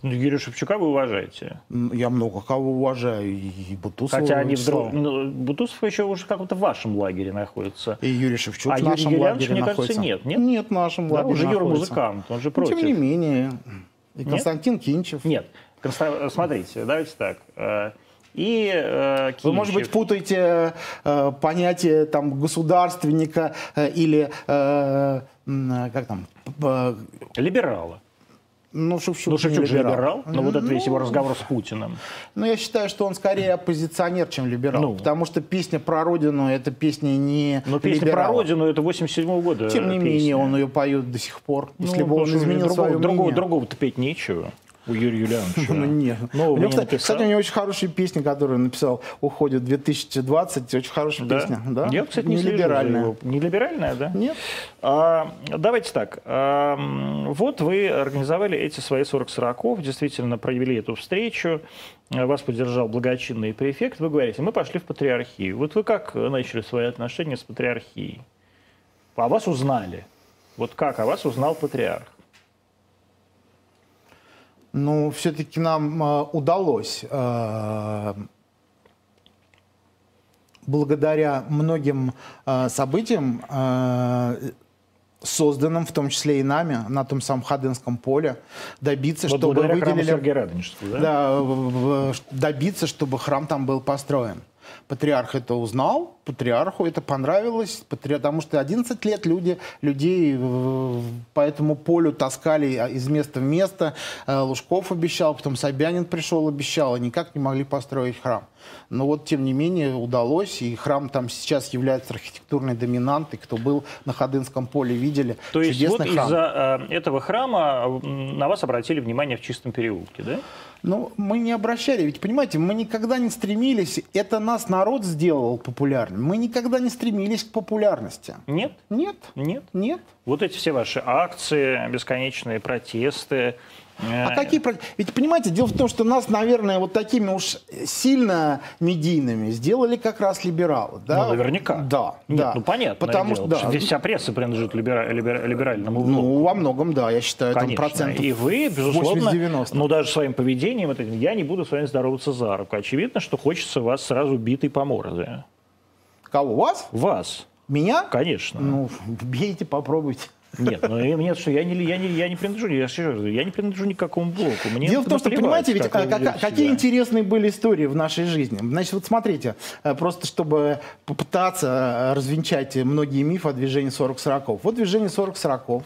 Ну, Юрия Шевчука вы уважаете. Я много кого уважаю. И Бутусова, Хотя они вдруг... ну, Бутусов еще уже в каком-то вашем лагере находится. И Юрий Шевчук А в Юрий нашем Юлианович, лагере мне кажется, находится. нет, нет? Нет, в нашем Да, лагере уже Юра находится. музыкант, он же Но против. Тем не менее. И Константин Кинчев. Нет. Конста- Смотрите, давайте так. Э, И э, Вы, может быть, путаете э, понятие там государственника э, или э, м, как там, э, Либерала. ну Шевчук, Ну, не Шевчук же либерал. Ну, вот это весь его Ну, разговор с Путиным. Ну, я считаю, что он скорее оппозиционер, чем либерал, Ну. потому что песня про родину это песня не Но песня либерала. про родину это 87 года. Тем не песня. менее, он ее поет до сих пор. Ну, Если бы он изменил другого, свое другого, мнение. другого-то петь нечего у Юрия Юлиановича. Ну, нет. Нового у него, не кстати, кстати, у него очень хорошая песня, которую написал «Уходит 2020». Очень хорошая Да? песня. Да? Я, кстати, не, не либеральная. его. Не либеральная, да? Нет. А, давайте так. А, вот вы организовали эти свои 40 сороков, действительно провели эту встречу, а, вас поддержал благочинный префект. Вы говорите, мы пошли в патриархию. Вот вы как начали свои отношения с патриархией? А вас узнали. Вот как о вас узнал патриарх? Ну, все-таки нам э, удалось э, благодаря многим э, событиям, э, созданным в том числе и нами на том самом Ходынском поле, добиться, Вот чтобы выделили... Радонежского, да? Да, в- в- добиться, чтобы храм там был построен. Патриарх это узнал, патриарху это понравилось, потому что 11 лет люди, людей по этому полю таскали а, из места в место. Э, Лужков обещал, потом Собянин пришел, обещал, и никак не могли построить храм. Но вот, тем не менее, удалось, и храм там сейчас является архитектурной доминантой. Кто был на Ходынском поле, видели. То есть вот из-за э, этого храма на вас обратили внимание в Чистом переулке, да? Ну, мы не обращали, ведь, понимаете, мы никогда не стремились, это нас народ сделал популярным, мы никогда не стремились к популярности. Нет? Нет. Нет? Нет. Вот эти все ваши акции, бесконечные протесты, а какие... Ведь, понимаете, дело в том, что нас, наверное, вот такими уж сильно медийными сделали как раз либералы. Да? Ну, наверняка. Да, Нет, да. Ну, понятно. Потому что, да. Здесь вся пресса принадлежит либера... Либера... либеральному блоку. Ну, во многом, да, я считаю, Конечно. там процентов И вы, безусловно, 80-90. ну, даже своим поведением, это, я не буду с вами здороваться за руку. Очевидно, что хочется вас сразу битый по морде. Кого, вас? Вас. Меня? Конечно. Ну, бейте, попробуйте. Нет, ну нет, что я не, я не, я не принадлежу, я, я не принадлежу ни к какому блоку. Мне Дело в том, что, понимаете, ведь как, как, какие интересные были истории в нашей жизни. Значит, вот смотрите, э, просто чтобы попытаться э, развенчать многие мифы о движении 40-40. Вот движение 40-40.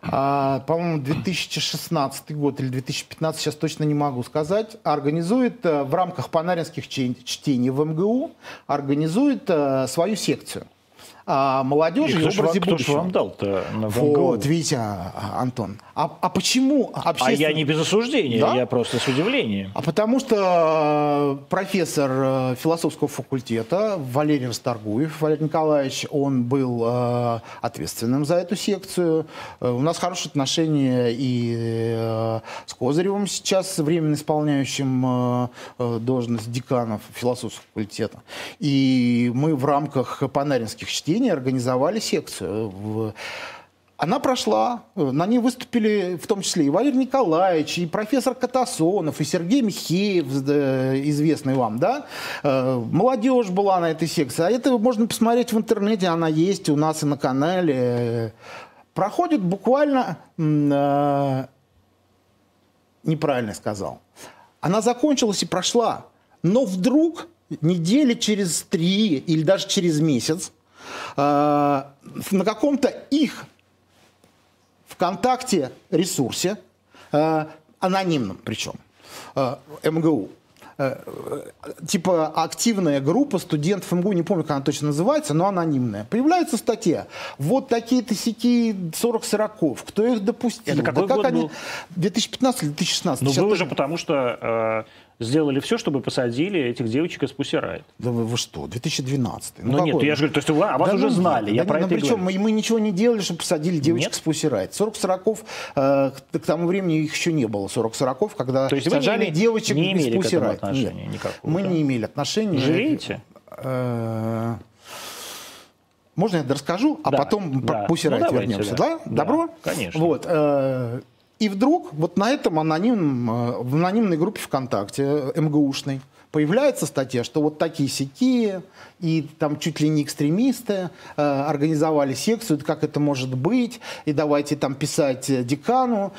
А, по-моему, 2016 год или 2015, сейчас точно не могу сказать, организует э, в рамках панаринских чтений в МГУ, организует свою секцию а, молодежи и, и образе кто будущего. Вам дал-то на Вот, видите, а, Антон. А, а почему общественно... А я не без осуждения, да? я просто с удивлением. А потому что э, профессор э, философского факультета Валерий Расторгуев, Валерий Николаевич, он был э, ответственным за эту секцию. У нас хорошие отношения и с Козыревым сейчас, временно исполняющим должность деканов философского факультета. И мы в рамках панаринских чтений Украине организовали секцию. Она прошла, на ней выступили в том числе и Валерий Николаевич, и профессор Катасонов, и Сергей Михеев, известный вам, да? Э, молодежь была на этой секции. А это можно посмотреть в интернете, она есть у нас и на канале. Проходит буквально, э, неправильно сказал, она закончилась и прошла. Но вдруг недели через три или даже через месяц на каком-то их ВКонтакте ресурсе, э, анонимном причем, э, МГУ, типа активная группа студентов МГУ, не помню, как она точно называется, но анонимная. Появляется статья. Вот такие-то сики 40 сороков. Кто их допустил? Это какой да как год они... был? 2015 или 2016? Ну, вы уже потому что сделали все, чтобы посадили этих девочек из Пусирайт. Да вы, вы что, 2012 Ну, ну нет, я же говорю, то есть вы, а вас да, уже ну, знали, да, я да, про это причем мы, мы ничего не делали, чтобы посадили девочек нет? с Пусирайт. 40 40 э, к тому времени их еще не было, 40 40 когда то есть сажали не, девочек не из Пусирайт. Нет, никакого, мы да? не имели отношения. Жалеете? Э, можно я расскажу, а да, потом да. Пусирайт ну, вернемся, да? да? Добро? Конечно. Вот. Э, и вдруг вот на этом анонимном, э, в анонимной группе ВКонтакте э, МГУшной появляется статья, что вот такие сякие и там чуть ли не экстремисты э, организовали секцию, как это может быть, и давайте там писать э, декану.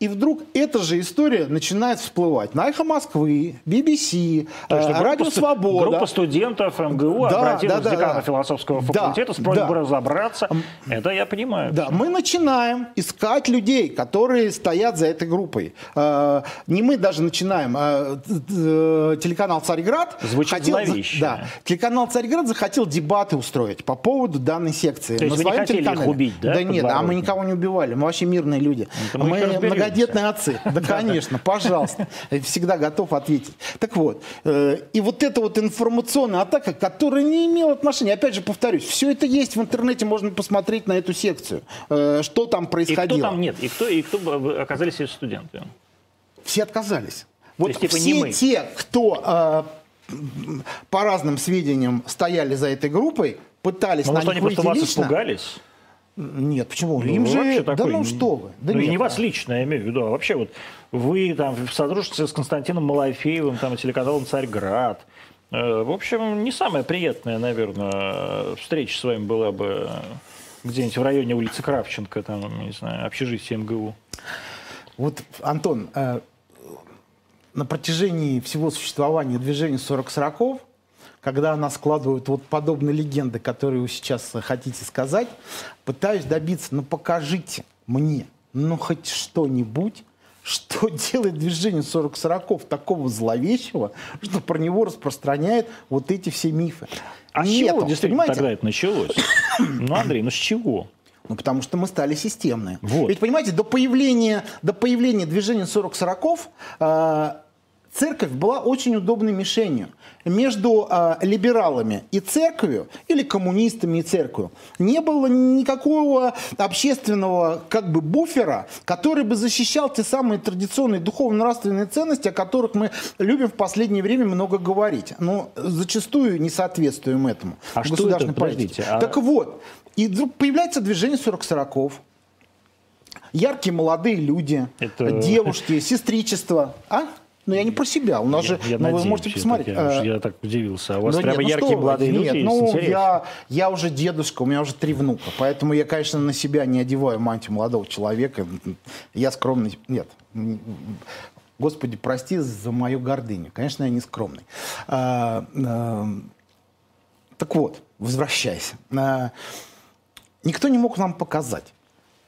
И вдруг эта же история начинает всплывать на «Эхо Москвы», BBC, То есть, э, «Радио Свобода». Группа студентов МГУ да, обратилась да, да, к декану да. философского факультета да, с просьбой да. разобраться. Это я понимаю. Да, мы начинаем искать людей, которые стоят за этой группой. Э, не мы даже начинаем. А, э, телеканал «Царьград» Звучит хотел, да, телеканал «Царьград» захотел дебаты устроить по поводу данной секции. То есть вы не хотели телеканале. их убить, да? Да нет, а мы никого не убивали. Мы вообще мирные люди. Ну, мы многодетные отцы. Да, конечно, пожалуйста. Всегда готов ответить. Так вот, э, и вот эта вот информационная атака, которая не имела отношения, опять же повторюсь, все это есть в интернете, можно посмотреть на эту секцию, э, что там происходило. И кто там нет? И кто, и кто оказались эти студенты? Все отказались. Вот есть, типа, все те, кто э, по разным сведениям стояли за этой группой, пытались Но, на может, них они просто лично. вас испугались? Нет, почему? Ну, Им же... такой, да ну что вы. Да ну нет, и не вас лично, я имею в виду, а вообще вот вы там в содружестве с Константином Малафеевым, там, телеканалом «Царьград», э, в общем, не самая приятная, наверное, встреча с вами была бы где-нибудь в районе улицы Кравченко, там, не знаю, общежитие МГУ. Вот, Антон, э, на протяжении всего существования движения 40-40 когда она складывает вот подобные легенды, которые вы сейчас хотите сказать, пытаюсь добиться, ну покажите мне, ну хоть что-нибудь, что делает движение 40-40 такого зловещего, что про него распространяет вот эти все мифы. А с чего действительно тогда это началось? Ну, Андрей, ну с чего? Ну, потому что мы стали системные. Вот. Ведь, понимаете, до появления, до появления движения 40-40 э, церковь была очень удобной мишенью. Между э, либералами и церковью, или коммунистами и церковью, не было никакого общественного как бы буфера, который бы защищал те самые традиционные духовно-нравственные ценности, о которых мы любим в последнее время много говорить. Но зачастую не соответствуем этому. А что это? Подождите. А... Так вот, и вдруг появляется движение 40-40. Яркие молодые люди, Это... девушки, сестричество. А? Ну, я не про себя. У нас я, же, я ну, надеюсь, вы можете посмотреть. Я, я так удивился. А у вас ну, прямо нет, яркие ну, молодые нет, люди ну, есть? я, я уже дедушка, у меня уже три внука. Поэтому я, конечно, на себя не одеваю мантию молодого человека. Я скромный. Нет. Господи, прости за мою гордыню. Конечно, я не скромный. А, а, так вот, возвращайся. А, никто не мог нам показать.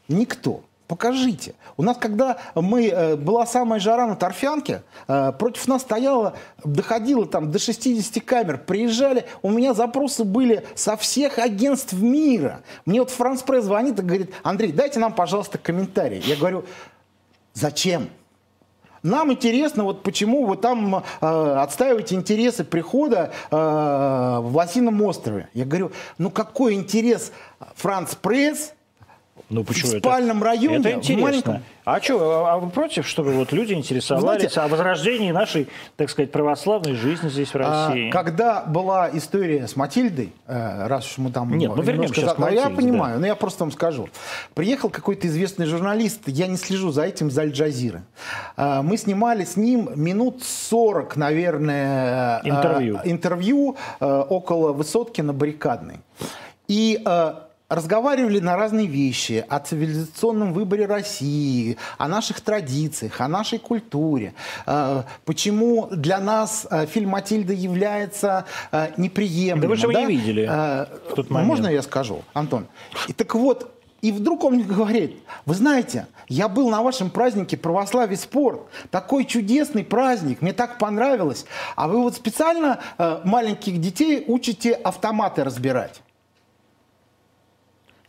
Никто. Покажите. У нас, когда мы, э, была самая жара на Торфянке, э, против нас стояло, доходило там до 60 камер, приезжали, у меня запросы были со всех агентств мира. Мне вот Франс Пресс звонит и говорит, Андрей, дайте нам, пожалуйста, комментарий. Я говорю, зачем? Нам интересно, вот почему вы там э, отстаиваете интересы прихода э, в Лосином острове. Я говорю, ну какой интерес Франц Пресс ну, почему в спальном это? районе. Это интересно. Маленьком... А что, а вы против, чтобы вот люди интересовались Знаете, о возрождении нашей, так сказать, православной жизни здесь в а, России? А, когда была история с Матильдой, э, раз уж мы там... Нет, ну вернемся сейчас к Матильде, Я понимаю, да. но я просто вам скажу. Приехал какой-то известный журналист, я не слежу за этим, за Аль-Джазиры. А, мы снимали с ним минут 40, наверное, э, интервью, интервью э, около высотки на Баррикадной. И разговаривали на разные вещи, о цивилизационном выборе России, о наших традициях, о нашей культуре, э, почему для нас э, фильм «Матильда» является э, неприемлемым. Да вы же его не видели в тот момент. Можно я скажу, Антон? И так вот, и вдруг он мне говорит, вы знаете, я был на вашем празднике православие спорт, такой чудесный праздник, мне так понравилось, а вы вот специально маленьких детей учите автоматы разбирать.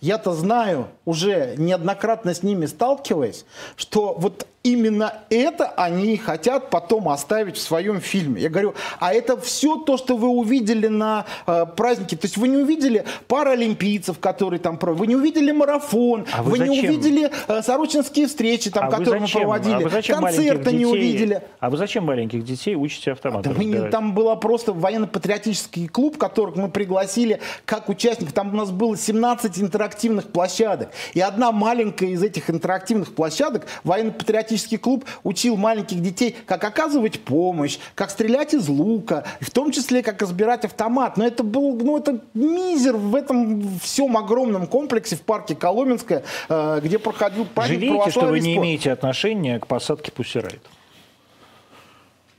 Я-то знаю, уже неоднократно с ними сталкиваясь, что вот именно это они хотят потом оставить в своем фильме. Я говорю, а это все то, что вы увидели на э, празднике. То есть вы не увидели паралимпийцев, которые там проводили, вы не увидели марафон, а вы, вы не увидели э, сорочинские встречи, там, а которые мы проводили, а концерты не увидели. А вы зачем маленьких детей учите автоматы? Да мы, там был просто военно-патриотический клуб, которых мы пригласили как участников. Там у нас было 17 интерактивных площадок. И одна маленькая из этих интерактивных площадок, военно-патриотический патриотический клуб учил маленьких детей, как оказывать помощь, как стрелять из лука, в том числе, как разбирать автомат. Но это был, ну, это мизер в этом всем огромном комплексе в парке Коломенское, э, где проходил праздник Жалеете, что вы не спорт. имеете отношения к посадке Пусирайт?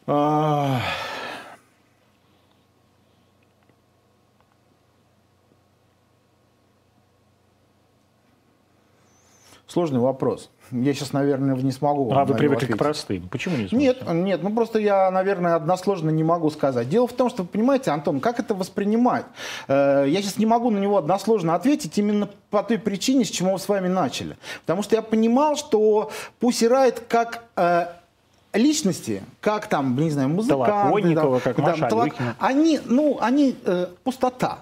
А... Сложный вопрос. Я сейчас, наверное, не смогу. А вы привыкли ответить. к простым. Почему не сможете? Нет, нет, ну просто я, наверное, односложно не могу сказать. Дело в том, что, вы понимаете, Антон, как это воспринимать? Э, я сейчас не могу на него односложно ответить именно по той причине, с чего мы с вами начали. Потому что я понимал, что Пусси Райт как э, личности, как там, не знаю, музыканты, там, как Маша там, талак, они, ну, они э, пустота.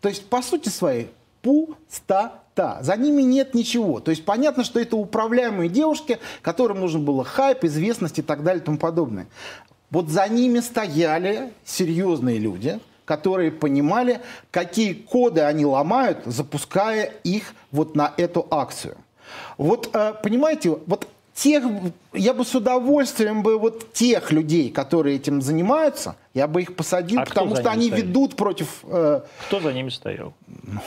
То есть, по сути своей, пустота та. За ними нет ничего. То есть понятно, что это управляемые девушки, которым нужен был хайп, известность и так далее и тому подобное. Вот за ними стояли серьезные люди, которые понимали, какие коды они ломают, запуская их вот на эту акцию. Вот, э, понимаете, вот тех, я бы с удовольствием бы вот тех людей, которые этим занимаются, я бы их посадил, а потому что они стоял? ведут против... Э, кто за ними стоял?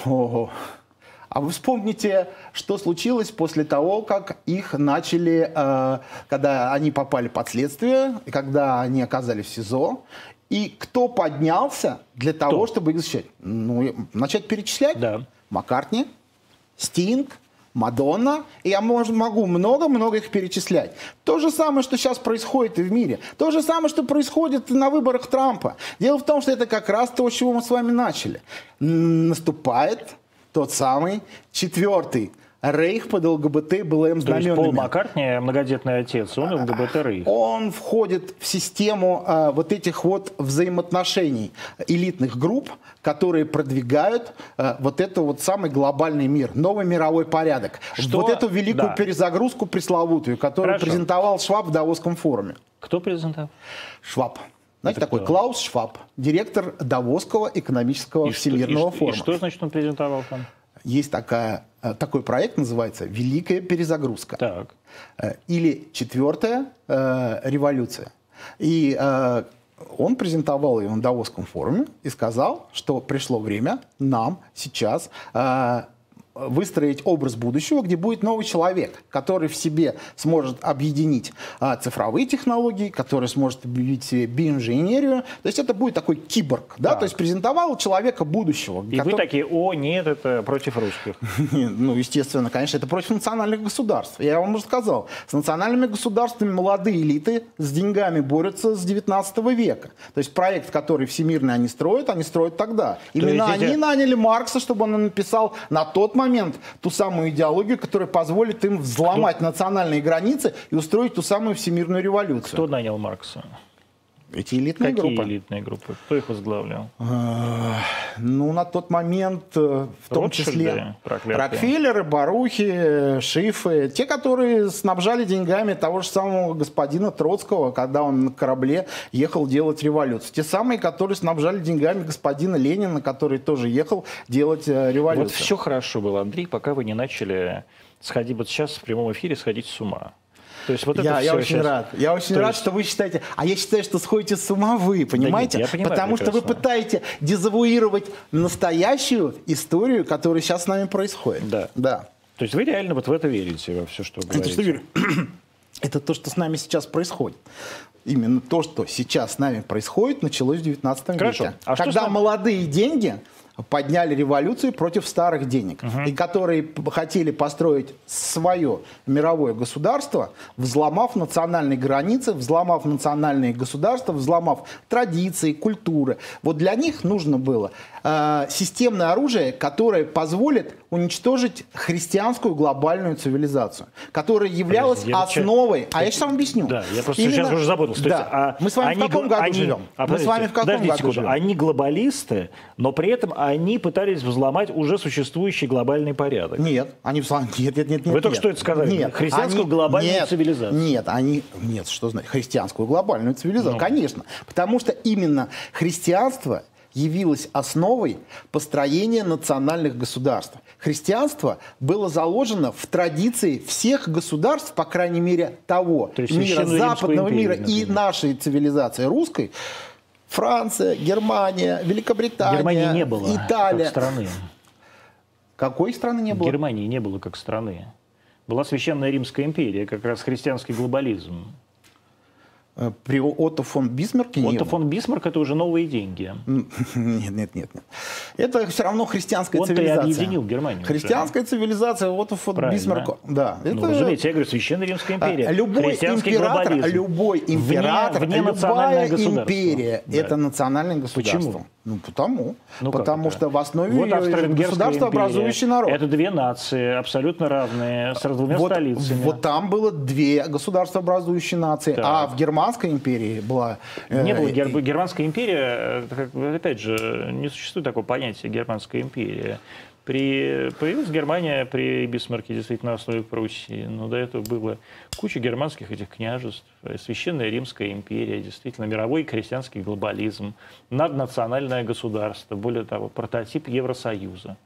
О, а вы вспомните, что случилось после того, как их начали, э, когда они попали под следствие, когда они оказались в СИЗО, И кто поднялся для того, Кто? чтобы их защищать? Ну, начать перечислять? Да. Маккартни, Стинг, Мадонна. И я мож- могу много-много их перечислять. То же самое, что сейчас происходит и в мире. То же самое, что происходит на выборах Трампа. Дело в том, что это как раз то, с чего мы с вами начали. Наступает тот самый четвертый рейх под ЛГБТ БЛМ То есть Пол знаменами. Маккартни, многодетный отец, он ЛГБТ рейх. Он входит в систему а, вот этих вот взаимоотношений элитных групп, которые продвигают а, вот это вот самый глобальный мир, новый мировой порядок. Что- Вот эту великую да. перезагрузку пресловутую, которую Хорошо. презентовал Шваб в Давосском форуме. Кто презентовал? Шваб. Знаете, Это такой кто? Клаус Шваб, директор Давосского экономического И что- всемирного и что- форума. И что значит он презентовал там? Есть такая, э, такой проект, называется «Великая перезагрузка». Так. Э, или четвертая э, революция. И э, он презентовал ее на Давосском форуме и сказал, что пришло время нам сейчас э, выстроить образ будущего, где будет новый человек, который в себе сможет объединить а, цифровые технологии, который сможет объявить в себе биоинженерию. То есть это будет такой киборг, да, Так. то есть презентовал человека будущего. И вы который- такие, о, нет, это против русских. Ну, естественно, конечно, это против национальных государств. Я вам уже сказал, с национальными государствами молодые элиты с деньгами борются с 19 века. То есть проект, который всемирный они строят, они строят тогда. Именно они наняли Маркса, чтобы он написал на тот момент ту самую идеологию, которая позволит им взломать национальные границы и устроить ту самую всемирную революцию. Кто нанял Маркса? Эти элитные Какие группы. элитные группы? Кто их возглавлял? Э, Ну, на тот момент, э, в том Ротшильды числе проклятые. Рокфеллеры, Барухи, Шифы, те, которые снабжали деньгами того же самого господина Троцкого, когда он на корабле ехал делать революцию. Те самые, которые снабжали деньгами господина Ленина, который тоже ехал делать э, революцию. Вот все хорошо было, Андрей, пока вы не начали сходить, вот сейчас в прямом эфире сходить с ума. То есть вот я, это я всё очень щас- рад. Я очень То рад, есть- что вы считаете. А я считаю, что сходите с ума вы, понимаете? я понимаю Потому что вы пытаете дезавуировать настоящую историю, которая сейчас с нами происходит. Да. Да. То есть вы реально вот в это верите, во все, что вы Это говорите? что, Юрий? Это то, что с нами сейчас происходит. Именно то, что сейчас с нами происходит, началось в 19 Хорошо. веке. А что когда нами- молодые деньги подняли революцию против старых денег. И которые хотели построить свое мировое государство, взломав национальные границы, взломав национальные государства, взломав традиции, культуры. Вот для них нужно было э, системное оружие, которое позволит уничтожить христианскую глобальную цивилизацию, которая являлась Подожди, я основой. А я сейчас вам объясню. Да, я просто Именно- сейчас уже. То Да. есть, а Мы с вами в они каком гл- году они- живем? а, Мы с вами в каком подождите году секунду. живем? Они глобалисты, но при этом они пытались взломать уже существующий глобальный порядок. Нет, они в слон- нет, нет, нет, нет. Вы только нет. что это сказали. Нет, Христианскую они- глобальную нет, цивилизацию. Нет, они нет, что значит христианскую глобальную цивилизацию? Ну. Конечно, потому что именно христианство явилось основой построения национальных государств. Христианство было заложено в традиции всех государств, по крайней мере, того То есть мира, западного мира и например. нашей цивилизации русской. Франция, Германия, Великобритания, Германии не было Италия. как страны. Какой страны не было? Германии не было как страны. Была Священная Римская империя, как раз христианский глобализм. Э, При Отто фон Бисмарке не Отто фон Бисмарк – это уже новые деньги. Нет, нет, нет, нет. Это все равно христианская и цивилизация. объединил Германию уже. Христианская цивилизация, Отто фон Правильно. Бисмарк. Да. Ну, это- разумеете, я говорю, Священная Римская империя. А, Любой христианский император, глобализм. любой Вне- император, вне национальное любая империя Да. это национальное государство. Почему? Ну, потому. Ну, потому что в основе вот империя. образующий народ. Это две нации, абсолютно равные, с двумя вот, столицами. вот там было две государствообразующие нации, Так. а в Германской империи была... э, Не было э, гер- германская империя, бы, опять же, не существует такого понятия германская империя. При, появилась Германия при Бисмарке, действительно, на основе Пруссии. Но до этого было куча германских этих княжеств, э, Священная Римская империя, действительно, мировой крестьянский глобализм, наднациональное государство, более того, прототип Евросоюза.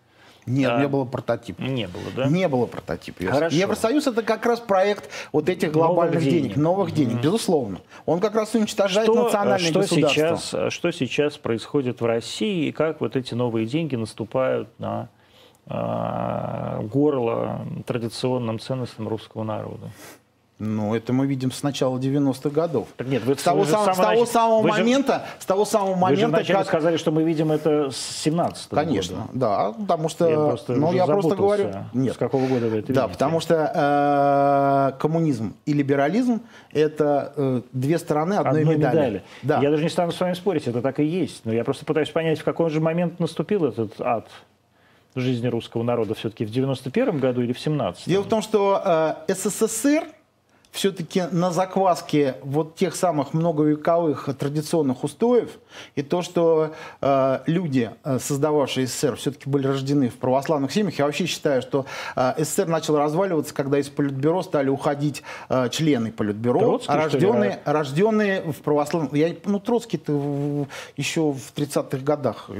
Нет, Да. не было прототипа. Не было, да? Не было прототипа. Хорошо. Евросоюз это как раз проект вот этих глобальных Новых денег, денег. новых денег, безусловно. Он как раз уничтожает Что, национальные что государства. сейчас, что сейчас происходит в России и как вот эти новые деньги наступают на горло традиционным ценностям русского народа? Ну, это мы видим с начала 90-х годов. Так нет, вы с того, же сам- с того самого вы же- момента, с того самого Вы же момента, как... сказали, что мы видим это с 17 Конечно, да, потому что, Я просто, ну, я просто говорю, нет, С какого года вы это да, видите? потому что э, коммунизм и либерализм это э, две стороны одной, одной медали. медали. Да. Я даже не стану с вами спорить, это так и есть. Но я просто пытаюсь понять, в какой же момент наступил этот ад жизни русского народа. Все-таки в 91 году или в 17 Дело в том, что э, СССР все-таки на закваске вот тех самых многовековых традиционных устоев и то, что э, люди, э, создававшие СССР, все-таки были рождены в православных семьях. Я вообще считаю, что э, СССР начал разваливаться, когда из Политбюро стали уходить э, члены Политбюро, Троцкий, что ли, рожденные, рожденные в православном... Я, ну, Троцкий-то еще в 30-х годах э,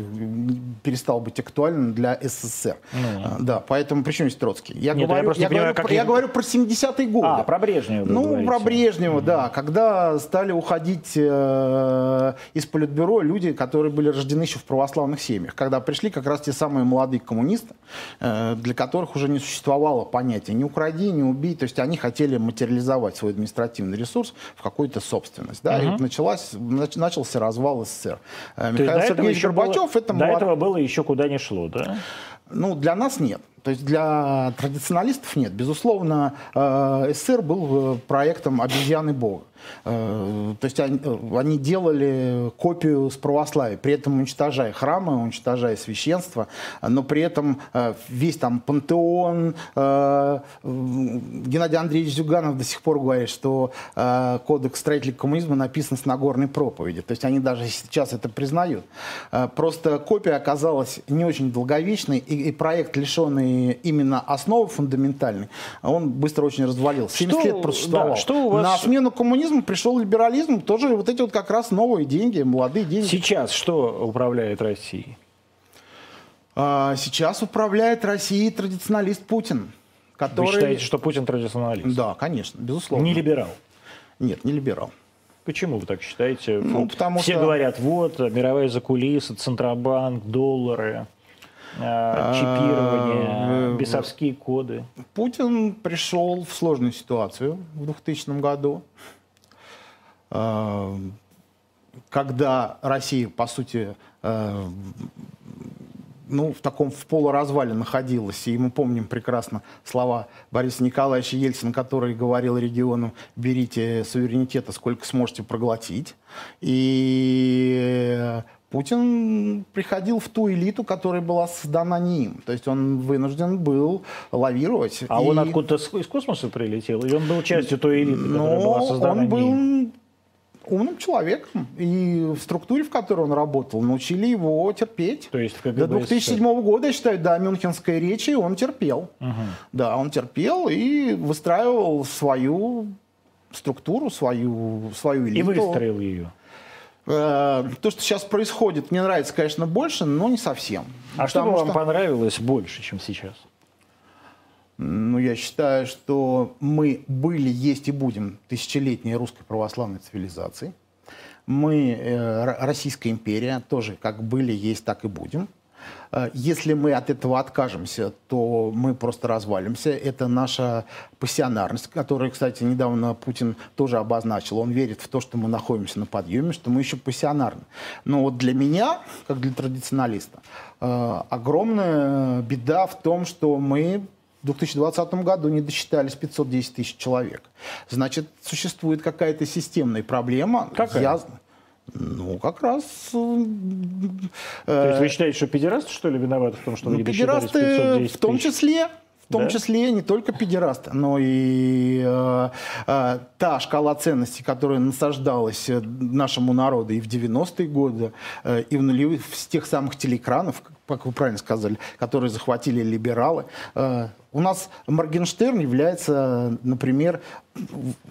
перестал быть актуальным для СССР. А, Да, поэтому при чем здесь Троцкий? Я, Ну. Нет, я говорю, я, понимаю, говорю, как про- я их- говорю про 70-е годы. А, про Брежнева вы Ну, говорите. про Брежнева, да. Когда стали уходить э, из Политбюро люди, которые были рождены еще в православных семьях. Когда пришли как раз те самые молодые коммунисты, э, для которых уже не существовало понятия «не укради, не убей». То есть они хотели материализовать свой административный ресурс в какую-то собственность. Да? И вот началась, нач- начался развал СССР. Э, Михаил Сергеевич Горбачев было, это до молод- этого было еще куда не шло, да? ну, для нас нет. То есть для традиционалистов нет. Безусловно, э, СССР был э, проектом обезьяны Бога. Э, То есть они, делали копию с православия, при этом уничтожая храмы, уничтожая священство, но при этом весь там пантеон, Геннадий Андреевич Зюганов до сих пор говорит, что кодекс строителей коммунизма написан с Нагорной проповеди. То есть они даже сейчас это признают. Просто копия оказалась не очень долговечной, и проект, лишенный именно основы фундаментальной, он быстро очень развалился. 70 Что- лет просуществовал. да, что вас- На смену коммунизму пришел либерализм, тоже вот эти вот как раз новые деньги, молодые деньги. Сейчас что управляет Россией? А, Сейчас управляет Россией традиционалист Путин, который... Вы считаете, что Путин традиционалист? Да, конечно, безусловно. Не либерал? Нет, не либерал. Почему вы так считаете? Ну, потому Все что- говорят, вот, мировая закулиса, Центробанк, доллары, чипирование, э, бесовские коды. Путин пришел в сложную ситуацию в 2000 году, э, когда Россия, по сути, э, ну, в таком в полуразвале находилась. И мы помним прекрасно слова Бориса Николаевича Ельцина, который говорил региону, берите суверенитета, сколько сможете проглотить. И Путин приходил в ту элиту, которая была создана не им. То есть он вынужден был лавировать. А И- он откуда-то из космоса прилетел? Или он был частью той элиты, которая но была создана он был ним? умным человеком. И в структуре, в которой он работал, научили его терпеть. То есть До КГБ 2007 года, я считаю, до Мюнхенской речи он терпел. Да, он терпел и выстраивал свою структуру, свою, свою И элиту. выстроил ее. Э, То, что сейчас происходит, мне нравится, конечно, больше, но не совсем. А что бы вам понравилось больше, чем сейчас? Ну, я считаю, что мы были, есть и будем тысячелетней русской православной цивилизацией. Мы, э, Российская империя, тоже как были, есть, так и будем. Э, Если мы от этого откажемся, то мы просто развалимся. Это наша пассионарность, которую, кстати, недавно Путин тоже обозначил. Он верит в то, что мы находимся на подъеме, что мы еще пассионарны. Но вот для меня, как для традиционалиста, э, огромная беда в том, что мы в 2020 году не досчитались 510 тысяч человек. Значит, существует какая-то системная проблема. Какая? Я- ну, как раз... э, То есть вы считаете, что педерасты, что ли, виноваты в том, что вы ну, педерасты 510 в том числе, в том Да? числе не только педерасты, но и э, э, та шкала ценностей, которая насаждалась э, нашему народу и в 90-е годы, э, и в нулевых, с тех самых телеэкранов, как- вы правильно сказали, которые захватили либералы. Э, у нас Моргенштерн является, например,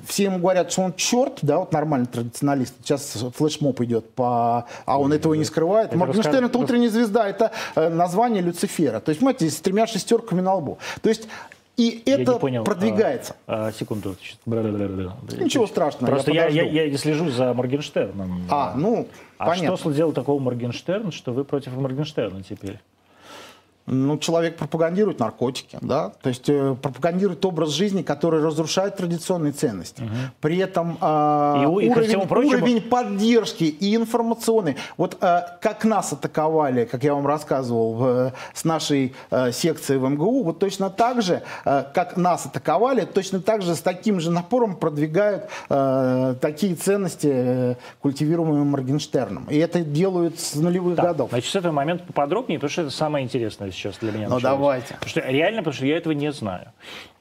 все ему говорят, что он черт, да, вот нормальный традиционалист. Сейчас флешмоб идет по... А он этого не скрывает. Это Моргенштерн рассказ- это утренняя звезда, это э, название Люцифера. То есть, понимаете, с тремя шестерками на лбу. То есть, и Я это понял. продвигается. А, а, секунду. Ничего страшного, Просто я я, я, я слежу за Моргенштерном. А, ну, А понятно. что сделал такого Моргенштерн, что вы против Моргенштерна теперь? Ну, человек пропагандирует наркотики, да, то есть э, пропагандирует образ жизни, который разрушает традиционные ценности. Угу. При этом э, и, уровень, прочему... уровень поддержки и информационный. Вот э, как нас атаковали, как я вам рассказывал, в, с нашей э, секцией в МГУ, вот точно так же, э, как нас атаковали, точно так же с таким же напором продвигают э, такие ценности, э, культивируемые Моргенштерном. И это делают с нулевых так, годов. Значит, с этого момента поподробнее, потому что это самое интересное сейчас для меня. Ну, началось. давайте. Потому что, реально, потому что я этого не знаю.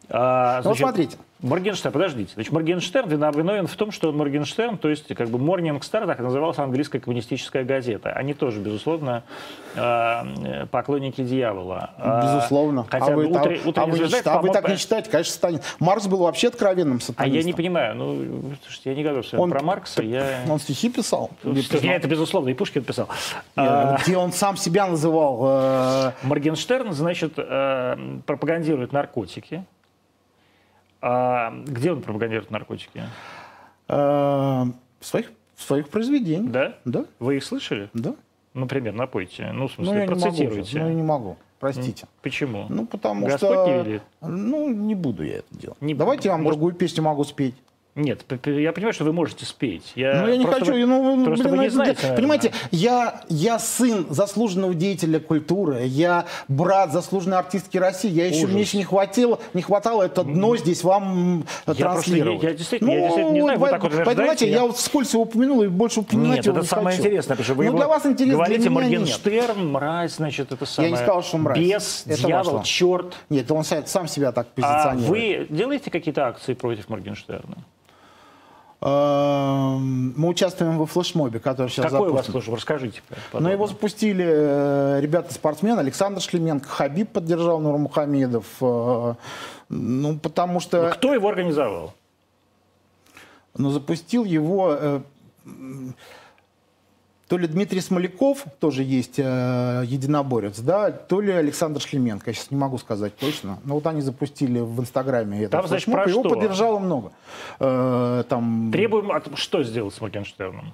А, значит, ну, смотрите. Моргенштерн, подождите. Значит, Моргенштерн виновен в том, что он Моргенштерн, то есть как бы Morning Star, так называлась английская коммунистическая газета. Они тоже, безусловно, э, поклонники дьявола. А, безусловно. Хотя а вы, утре, а, а, вы, звезда, а вы так не считаете? Конечно, станет. Маркс был вообще откровенным сатанистом. А я не понимаю. Ну, слушайте, я не говорю он, про Маркса. Я... Он стихи писал. Я это, безусловно, и Пушкин писал. Нет, где он сам себя называл. Э... Моргенштерн, значит, э, пропагандирует наркотики. А где он пропагандирует наркотики? А, в своих, в своих произведениях. Да? Да. Вы их слышали? Да. Например, напойте. Ну, в смысле, ну, я процитируйте. Не могу, ну, я не могу. Простите. Почему? Ну, потому Господь что... не велит. Ну, не буду я это делать. Не... Давайте я вам Может... другую песню могу спеть. Нет, я понимаю, что вы можете спеть. Я ну, я не хочу. Вы, ну, просто блин, вы не знаете. Наверное. Понимаете, я, я сын заслуженного деятеля культуры, я брат заслуженной артистки России. Я еще, мне еще не хватило, не хватало это дно здесь вам я транслировать. Просто, я, я, действительно, ну, я действительно не знаю, вот, вы так вот Понимаете, я, я вот вскользь упомянул и больше упоминать Нет, его это не самое хочу. интересное, потому что вы ну, для вас интересно, говорите Моргенштерн, мразь, значит, это самое. Я не сказал, что мразь. Бес, это дьявол, важно. черт. Нет, он сам себя так позиционирует. А вы делаете какие-то акции против Моргенштерна? Эм, мы участвуем во флешмобе, который сейчас Какой запущен. у вас флешмоб? Расскажите. Подробно. Ну, его запустили э, ребята-спортсмены. Александр Шлеменко, Хабиб поддержал Нурмухамедов. Э, ну, потому что... Но кто его организовал? Ну, запустил его... Э, то ли Дмитрий Смоляков, тоже есть э, единоборец, да, то ли Александр Шлеменко, я сейчас не могу сказать точно. Но вот они запустили в Инстаграме этот Там, значит, про его что? поддержало много. Э, там... Требуем, от... что сделать с Моргенштерном?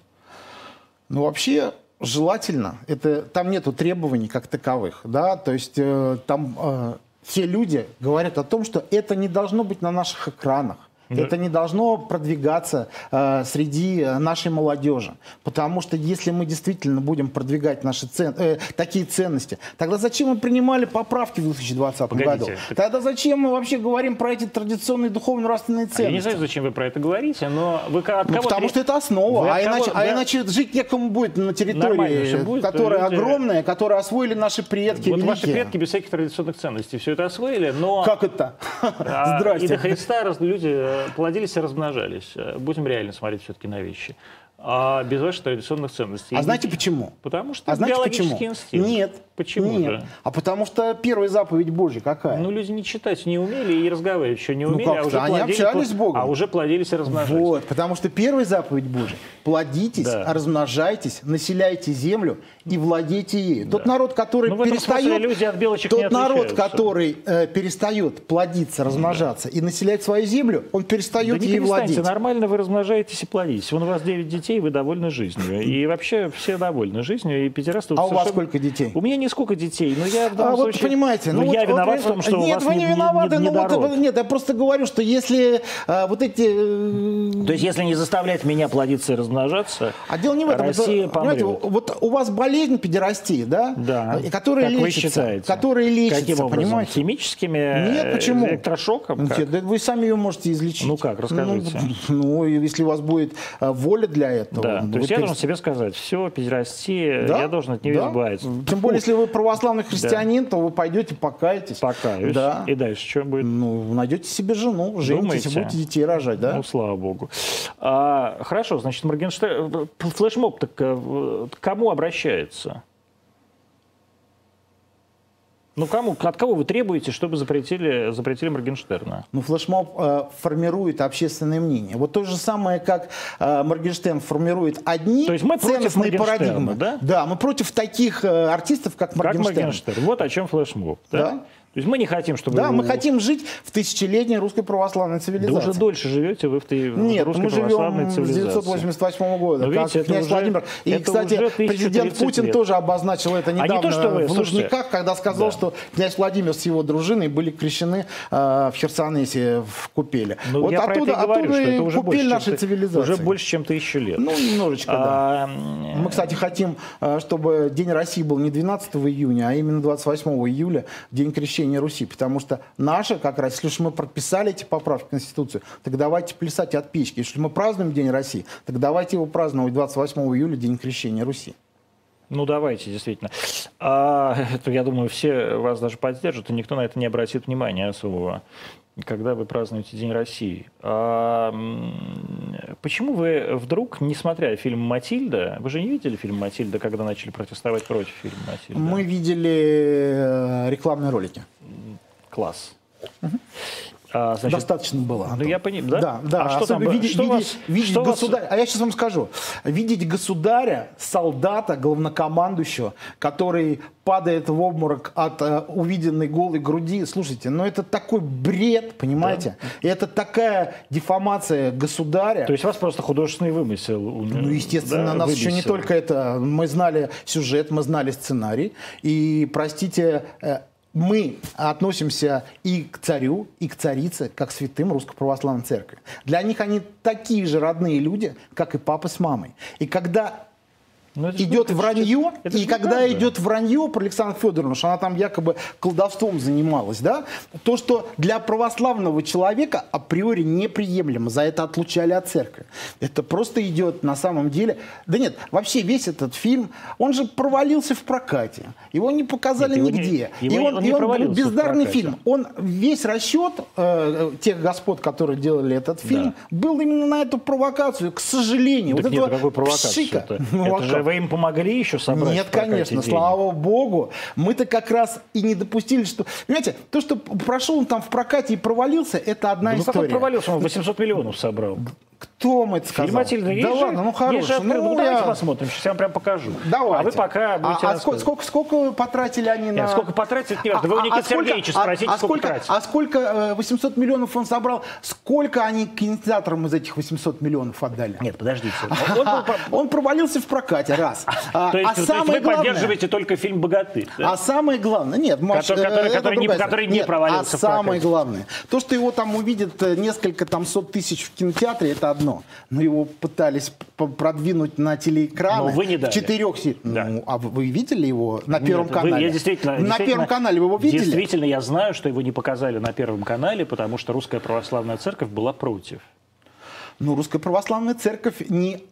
Ну, вообще, желательно, это, там нету требований как таковых, да, то есть э, там э, все люди говорят о том, что это не должно быть на наших экранах. Да. Это не должно продвигаться э, среди нашей молодежи. Потому что если мы действительно будем продвигать наши цен, э, такие ценности, тогда зачем мы принимали поправки в 2020 Погодите, году? Так... Тогда зачем мы вообще говорим про эти традиционные духовно-нравственные ценности? А я не знаю, зачем вы про это говорите, но вы от кого... Ну, потому что это основа. А иначе, а иначе жить некому будет на территории, будет, которая люди... огромная, которую освоили наши предки Вот великие. ваши предки без всяких традиционных ценностей все это освоили, но... Как это? А, Здрасте. И до Христа люди плодились и размножались. Э, будем реально смотреть все-таки на вещи а без ваших традиционных ценностей. А и знаете почему? Потому что а знаете почему? инстинкт. Нет. Почему Нет. же? А потому что первая заповедь Божья какая? Ну, люди не читать не умели и разговаривать еще не ну, умели, ну, а уже Они плодили, общались с Богом. А уже плодились и размножались. Вот, потому что первая заповедь Божья – плодитесь, да. размножайтесь, населяйте землю и владейте ею. Да. Тот народ, который ну, перестает... люди от белочек Тот народ, который э, перестает плодиться, размножаться да. и населять свою землю, он перестает да ей владеть. нормально вы размножаетесь и плодитесь. Вон у вас 9 детей, вы довольны жизнью. И вообще все довольны жизнью. И педерасты... А совершенно... у вас сколько детей? У меня нисколько детей, но я в данном а, случае... Вот понимаете, ну, ну я вот, виноват вот, в том, что нет, у вас вы не, не виноваты, не, не, ну, вот, нет, я просто говорю, что если а, вот эти... Э, То есть если не заставлять меня плодиться и размножаться, а дело не в этом. Россия это, понимаете, вот у вас болезнь педерастии, да? Да. Которая как лечится. Вы считаете? Которая лечится, Каким образом? понимаете? Химическими? Нет, почему? Электрошоком? Нет, да вы сами ее можете излечить. Ну как, расскажите. Ну, ну если у вас будет а, воля для этого. Да, ну, то есть я должен себе сказать, все, педерастия, да? я должен от нее да? избавиться. Тем более, если вы православный христианин, да. то вы пойдете покаетесь. Покаюсь. Да. И дальше что будет? Ну, найдете себе жену, женитесь, Думаете? будете детей рожать, да? Ну, слава богу. А, хорошо, значит, Моргенштерн... Флешмоб так э, кому обращается? Ну, кому, от кого вы требуете, чтобы запретили, запретили Моргенштерна? Ну, флешмоб э, формирует общественное мнение. Вот то же самое, как э, Моргенштерн формирует одни то есть мы ценностные парадигмы. Да? да, мы против таких э, артистов, как Моргенштерн. Как Моргенштерн. Вот о чем флешмоб. Да? да? То есть мы не хотим, чтобы... Да, мы хотим жить в тысячелетней русской православной Да цивилизации. уже дольше живете вы в, в Нет, русской мы православной живем с цивилизации. 1988 года, Но как видите, это князь уже- Владимир. И, это кстати, уже президент 1030 Путин лет. тоже обозначил это А не недавно то, что вы, в слушайте. Лужниках, когда сказал, Да. что князь Владимир с его дружиной были крещены э, в Херсонесе в Купеле. Ну, вот я про оттуда, это и говорю, оттуда что это уже Купель больше, чем нашей ты- цивилизации. Уже больше, чем тысячу лет. Ну, немножечко, да. А, Мы, кстати, хотим, э, чтобы День России был не 12 июня, а именно 28 июля, День крещения Руси. Потому что наше, как раз, если уж мы прописали эти поправки в Конституцию, так давайте плясать от печки. Если мы празднуем День России, так давайте его праздновать 28 июля, День крещения Руси. Ну, давайте, действительно. А, это, я думаю, все вас даже поддержат, и никто на это не обратит внимания особого, когда вы празднуете День России. А, почему вы вдруг, не смотря фильм «Матильда», вы же не видели фильм «Матильда», когда начали протестовать против фильма «Матильда»? Мы видели э, рекламные ролики. Класс. А, значит, Достаточно было. Ну, я понимаю, да? Да, да. А что там Особенно было? видеть, Что видеть- вас- видеть что вас- государя. А я сейчас вам скажу. Видеть государя, солдата, главнокомандующего, который падает в обморок от э, увиденной голой груди. Слушайте, ну это такой бред, понимаете? И это такая деформация государя. То есть вас просто художественный вымысел. Ну, естественно, нас еще не только это. Мы знали сюжет, мы знали сценарий. И, простите, э, мы относимся и к царю, и к царице, как святым Русской Православной Церкви. Для них они такие же родные люди, как и папа с мамой. И когда Ну, это идет вранье, это и когда неправда. идет вранье про Александру Федоровну, что она там якобы колдовством занималась, да, то, что для православного человека априори неприемлемо, за это отлучали от церкви. Это просто идет на самом деле... Да нет, вообще весь этот фильм, он же провалился в прокате. Его не показали Нет, нигде. его и он, он и он в бездарный фильм. Он весь расчет э, тех господ, которые делали этот фильм, был именно на эту провокацию, к сожалению. Так вот нет, этого какой провокации пшика. Ну, это же? Вы им помогли еще собрать Нет, конечно, денег? слава богу. Мы-то как раз и не допустили, что... Понимаете, то, что прошел он там в прокате и провалился, это одна Да ну как он история. провалился? Он 800 миллионов собрал. Кто вам это сказал? Фильм «Матильда» есть да же? ладно, ну хорошо. же открыто. Ну, давайте я- посмотрим. Сейчас я вам прям покажу. Давайте. А вы пока будете А, а сколько, сколько, сколько потратили они на... Нет, сколько потратили, не важно. Вы у Никиты сколько- Сергеевича а- спросите, а сколько сколько, тратит. а сколько э, 800 миллионов он собрал? Сколько они кинотеатрам из этих 800 миллионов отдали? Нет, подождите. Он по- Он провалился в прокате, раз. А, То есть, а то есть самое вы главное- поддерживаете только фильм «Богатырь». да? А самое главное, нет, может, Который- который- э, это который не- который не Нет, провалился А самое прокате. главное, то, что его там увидят э, несколько там сот тысяч в кинотеатре, это одно. Но его пытались продвинуть на телеэкраны. Но вы не дали. В четырех Да. Ну, а вы, вы видели его на Первом Нет, вы- канале? я действительно, на действительно- Первом канале вы его видели? Действительно, я знаю, что его не показали на Первом канале, потому что Русская Православная Церковь была против. Ну, Русская Православная Церковь не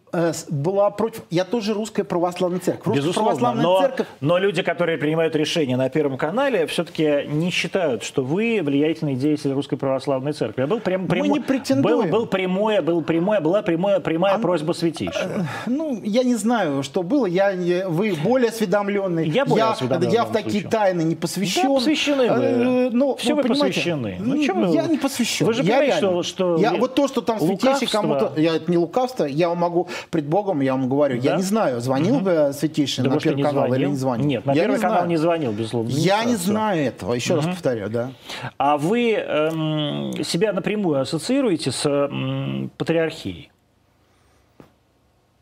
была против. Я тоже Русская Православная Церковь. Русская Безусловно, Православная но, Церковь но люди, которые принимают решения на Первом канале, все-таки не считают, что вы влиятельный деятель Русской Православной Церкви. Был прям, прямо- не претендуем. Был, был прямое, был прямое, была прямая, прямая просьба святейшего. Ну, я не знаю, что было. Я, не- вы более осведомленный. Я более Я в в данном такие случае. тайны не посвящен. Да, посвящены вы. Э, ну, Все вы понимаете, посвящены. ну, Ну, чем вы- я не посвящен. Вы же Я понимаете, реально. что- что Я, вот то, что там святейший кому-то... Я, это не лукавство, я могу пред Богом, я вам говорю. Я Да? не знаю, звонил бы святейший Да на Первый канал или звонил? не звонил. Нет, на Я Первый не канал знаю. не звонил, безусловно. Я не знаю этого. Еще раз повторяю, да. А вы эм, себя напрямую ассоциируете с м, патриархией?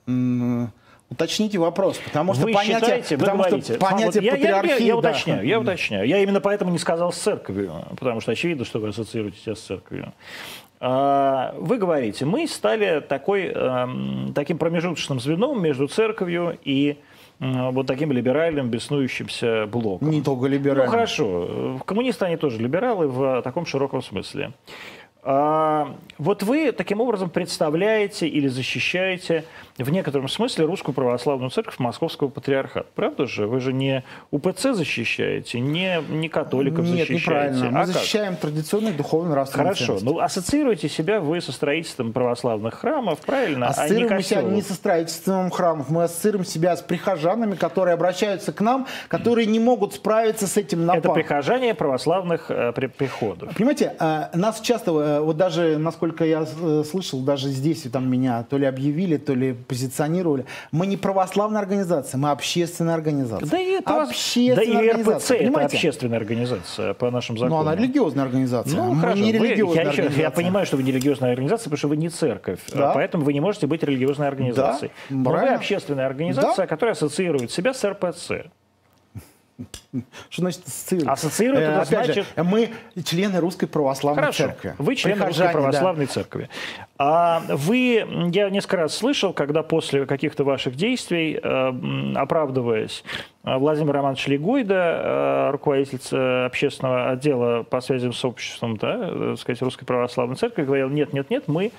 М, Уточните вопрос, потому что вы понятие, считаете, вы потому говорите, что понятие я, я- я- патриархии, я, да. уточняю, я уточняю. Я именно поэтому не сказал с церковью, потому что очевидно, что вы ассоциируете себя с церковью. А, Вы говорите, мы стали такой, эм, таким промежуточным звеном между церковью и вот таким либеральным, беснующимся блоком. Не только Ну либерально. хорошо, коммунисты они тоже либералы в таком широком смысле. А, вот вы таким образом представляете или защищаете в некотором смысле русскую православную церковь Московского патриархата. Правда же? Вы же не УПЦ защищаете, не, не католиков Нет, защищаете. неправильно. Мы А как? защищаем традиционные духовно-нравственные Хорошо, ценности. ну ассоциируете себя вы со строительством православных храмов, правильно? а не Ассоциируем себя не со строительством храмов, мы ассоциируем себя с прихожанами, которые обращаются к нам, которые не могут справиться с этим Это нападом. прихожане православных э, при- приходов. Понимаете, э, нас часто э, вот даже, насколько я э, слышал, даже здесь там меня то ли объявили, то ли позиционировали. Мы не православная организация, мы общественная организация. Да и, это общественная да и РПЦ организация, это понимаете? общественная организация по нашим Ну, законам. она религиозная организация. Ну, мы хорошо. не Вы- религиозная я, еще- организация. я понимаю, что вы не религиозная организация, потому что вы не церковь. Да. А Поэтому вы не можете быть религиозной организацией. Да, Но вы правильно. общественная организация, Да. которая ассоциирует себя с РПЦ. Что значит ассоциировать? Ассоциировать это опять значит- же, мы члены Русской Православной Хорошо, Церкви. вы член Русской Прихожане, да. Православной Церкви. А вы, я несколько раз слышал, когда после каких-то ваших действий, э, оправдываясь, э, Владимир Романович Легойда, э, руководитель общественного отдела по связям с обществом, да, так сказать, Русской Православной Церкви, говорил, нет, нет, нет, мы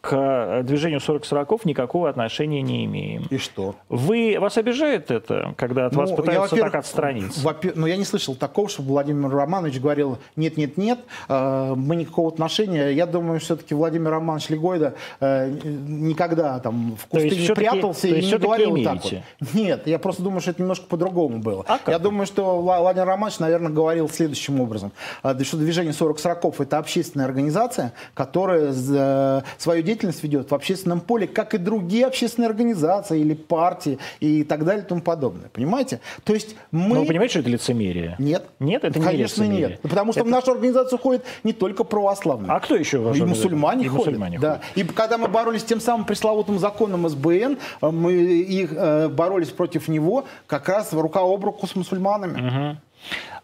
к э, движению 40-40 никакого отношения не имеем. И что? Вы, вас обижает это, когда от вас Ну, пытаются так во-первых, отстраниться? во-пе- ну, я не слышал такого, чтобы Владимир Романович говорил, нет, нет, нет, э, мы никакого отношения. Я думаю, все-таки Владимир Романович Легойда э, никогда там в кусты не прятался и не говорил вот так имеете? вот. Нет, я просто думаю, что это немножко по-другому было. А? Я думаю, что Вла- Владимир Романович, наверное, говорил следующим образом. э, Что движение 40-40 это общественная организация, которая э, свою деятельность ведет в общественном поле, как и другие общественные организации или партии и так далее и тому подобное. Понимаете? То есть мы... Ну, вы понимаете, что это лицемерие? Нет. Нет, это не Конечно, лицемерие. нет. Потому что в нашу организацию ходят не только православные. А кто еще в И мусульмане И ходят. мусульмане да. ходят. И когда мы боролись с тем самым пресловутым законом СБН, мы их, э, боролись против него как раз рука об руку с мусульманами.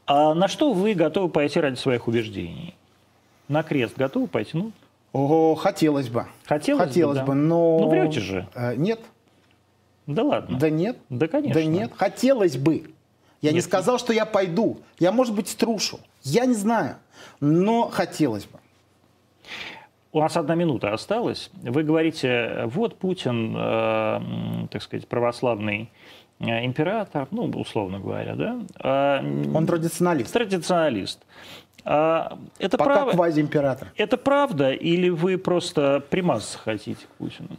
А на что вы готовы пойти ради своих убеждений? На крест готовы пойти? Ну, О, хотелось бы. Хотелось бы, хотелось да. бы, но... Ну, врете же. Э, Нет. да ладно. Да нет. Да, конечно. Да нет. Хотелось бы. Я не Нет. сказал, что я пойду. Я, может быть, струшу. Я не знаю. Но хотелось бы. У нас одна минута осталась. Вы говорите, вот Путин, э, так сказать, православный э, император, ну, условно говоря, да? М, Он традиционалист. традиционалист. А, это, Пока право, квазиимператор. это правда или вы просто примазаться хотите к Путину?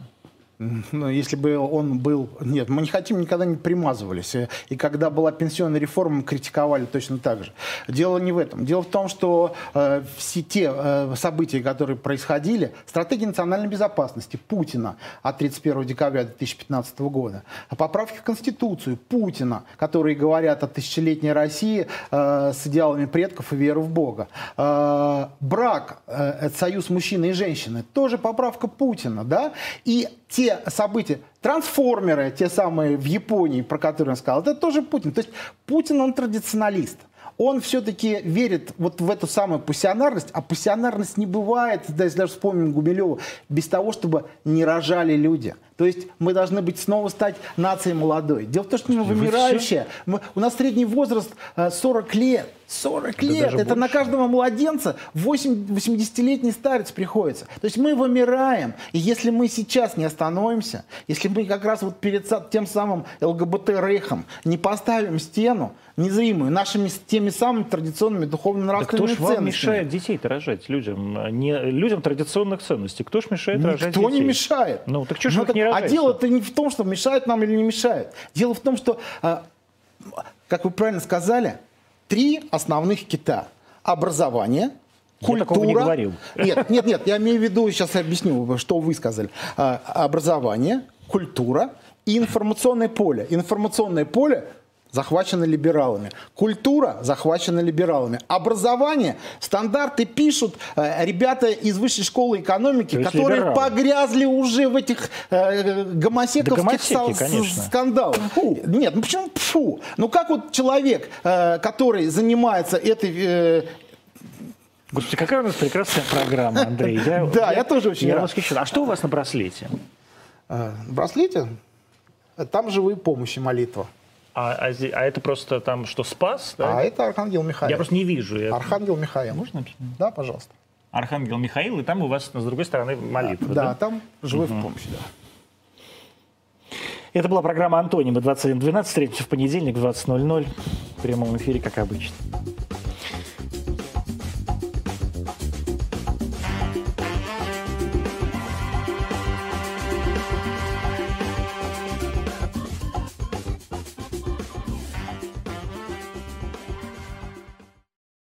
Ну, если бы он был... Нет, мы не хотим, никогда не примазывались. И- И когда была пенсионная реформа, критиковали точно так же. Дело не в этом. Дело в том, что э, все те э, события, которые происходили, стратегия национальной безопасности Путина от 31 декабря 2015 года, поправки в Конституцию Путина, которые говорят о тысячелетней России э, с идеалами предков и веры в Бога, э, брак, э, союз мужчины и женщины, тоже поправка Путина, да, и те события, трансформеры, те самые в Японии, про которые он сказал, это тоже Путин. То есть Путин, он традиционалист. Он все-таки верит вот в эту самую пассионарность, а пассионарность не бывает, если даже вспомним Гумилева, без того, чтобы не рожали люди. То есть мы должны быть снова стать нацией молодой. Дело в том, что мы вы вымирающие. Мы- у нас средний возраст э, 40 лет. 40 лет. даже Это на каждого младенца 8 80-летний старец приходится. То есть мы вымираем. И если мы сейчас не остановимся, если мы как раз вот перед тем самым ЛГБТ-рейхом не поставим стену незримую нашими теми самыми традиционными Да кто ж вам мешает детей-то рожать людям? Не, людям традиционных ценностей. Кто ж мешает рожать Никто не детей? мешает. Ну, так чё ж Ну, так- не А дело-то не в том, что мешает нам или не мешает. Дело в том, что, а, как вы правильно сказали, три основных кита. Образование, Я культура. такого не говорил. Нет, нет, нет, я имею в виду, сейчас я объясню, что вы сказали. А, Образование, культура и информационное поле. Информационное поле захвачено либералами. Культура захвачена либералами. Образование, стандарты пишут э, ребята из высшей школы экономики, То которые либералы. погрязли уже в этих э, гомосековских Да гомосеки, са- конечно. скандалах. Нет, ну почему фу? Ну как вот человек, э, который занимается этой э, Господи, какая у нас прекрасная программа, Андрей. Я, Да, я тоже очень я рад. восхищен. А что у вас на браслете? э, браслете, там живые помощи молитва. А, а а это просто там что, спас? да? А это Архангел Михаил. Я просто не вижу. Я- Архангел Михаил. Можно? Да, пожалуйста. Архангел Михаил, и там у вас с другой стороны молитва. Да, там живые помощи, да. Это была программа «Антонимы» 21.12. Встретимся в понедельник в 20.00 в прямом эфире, как обычно.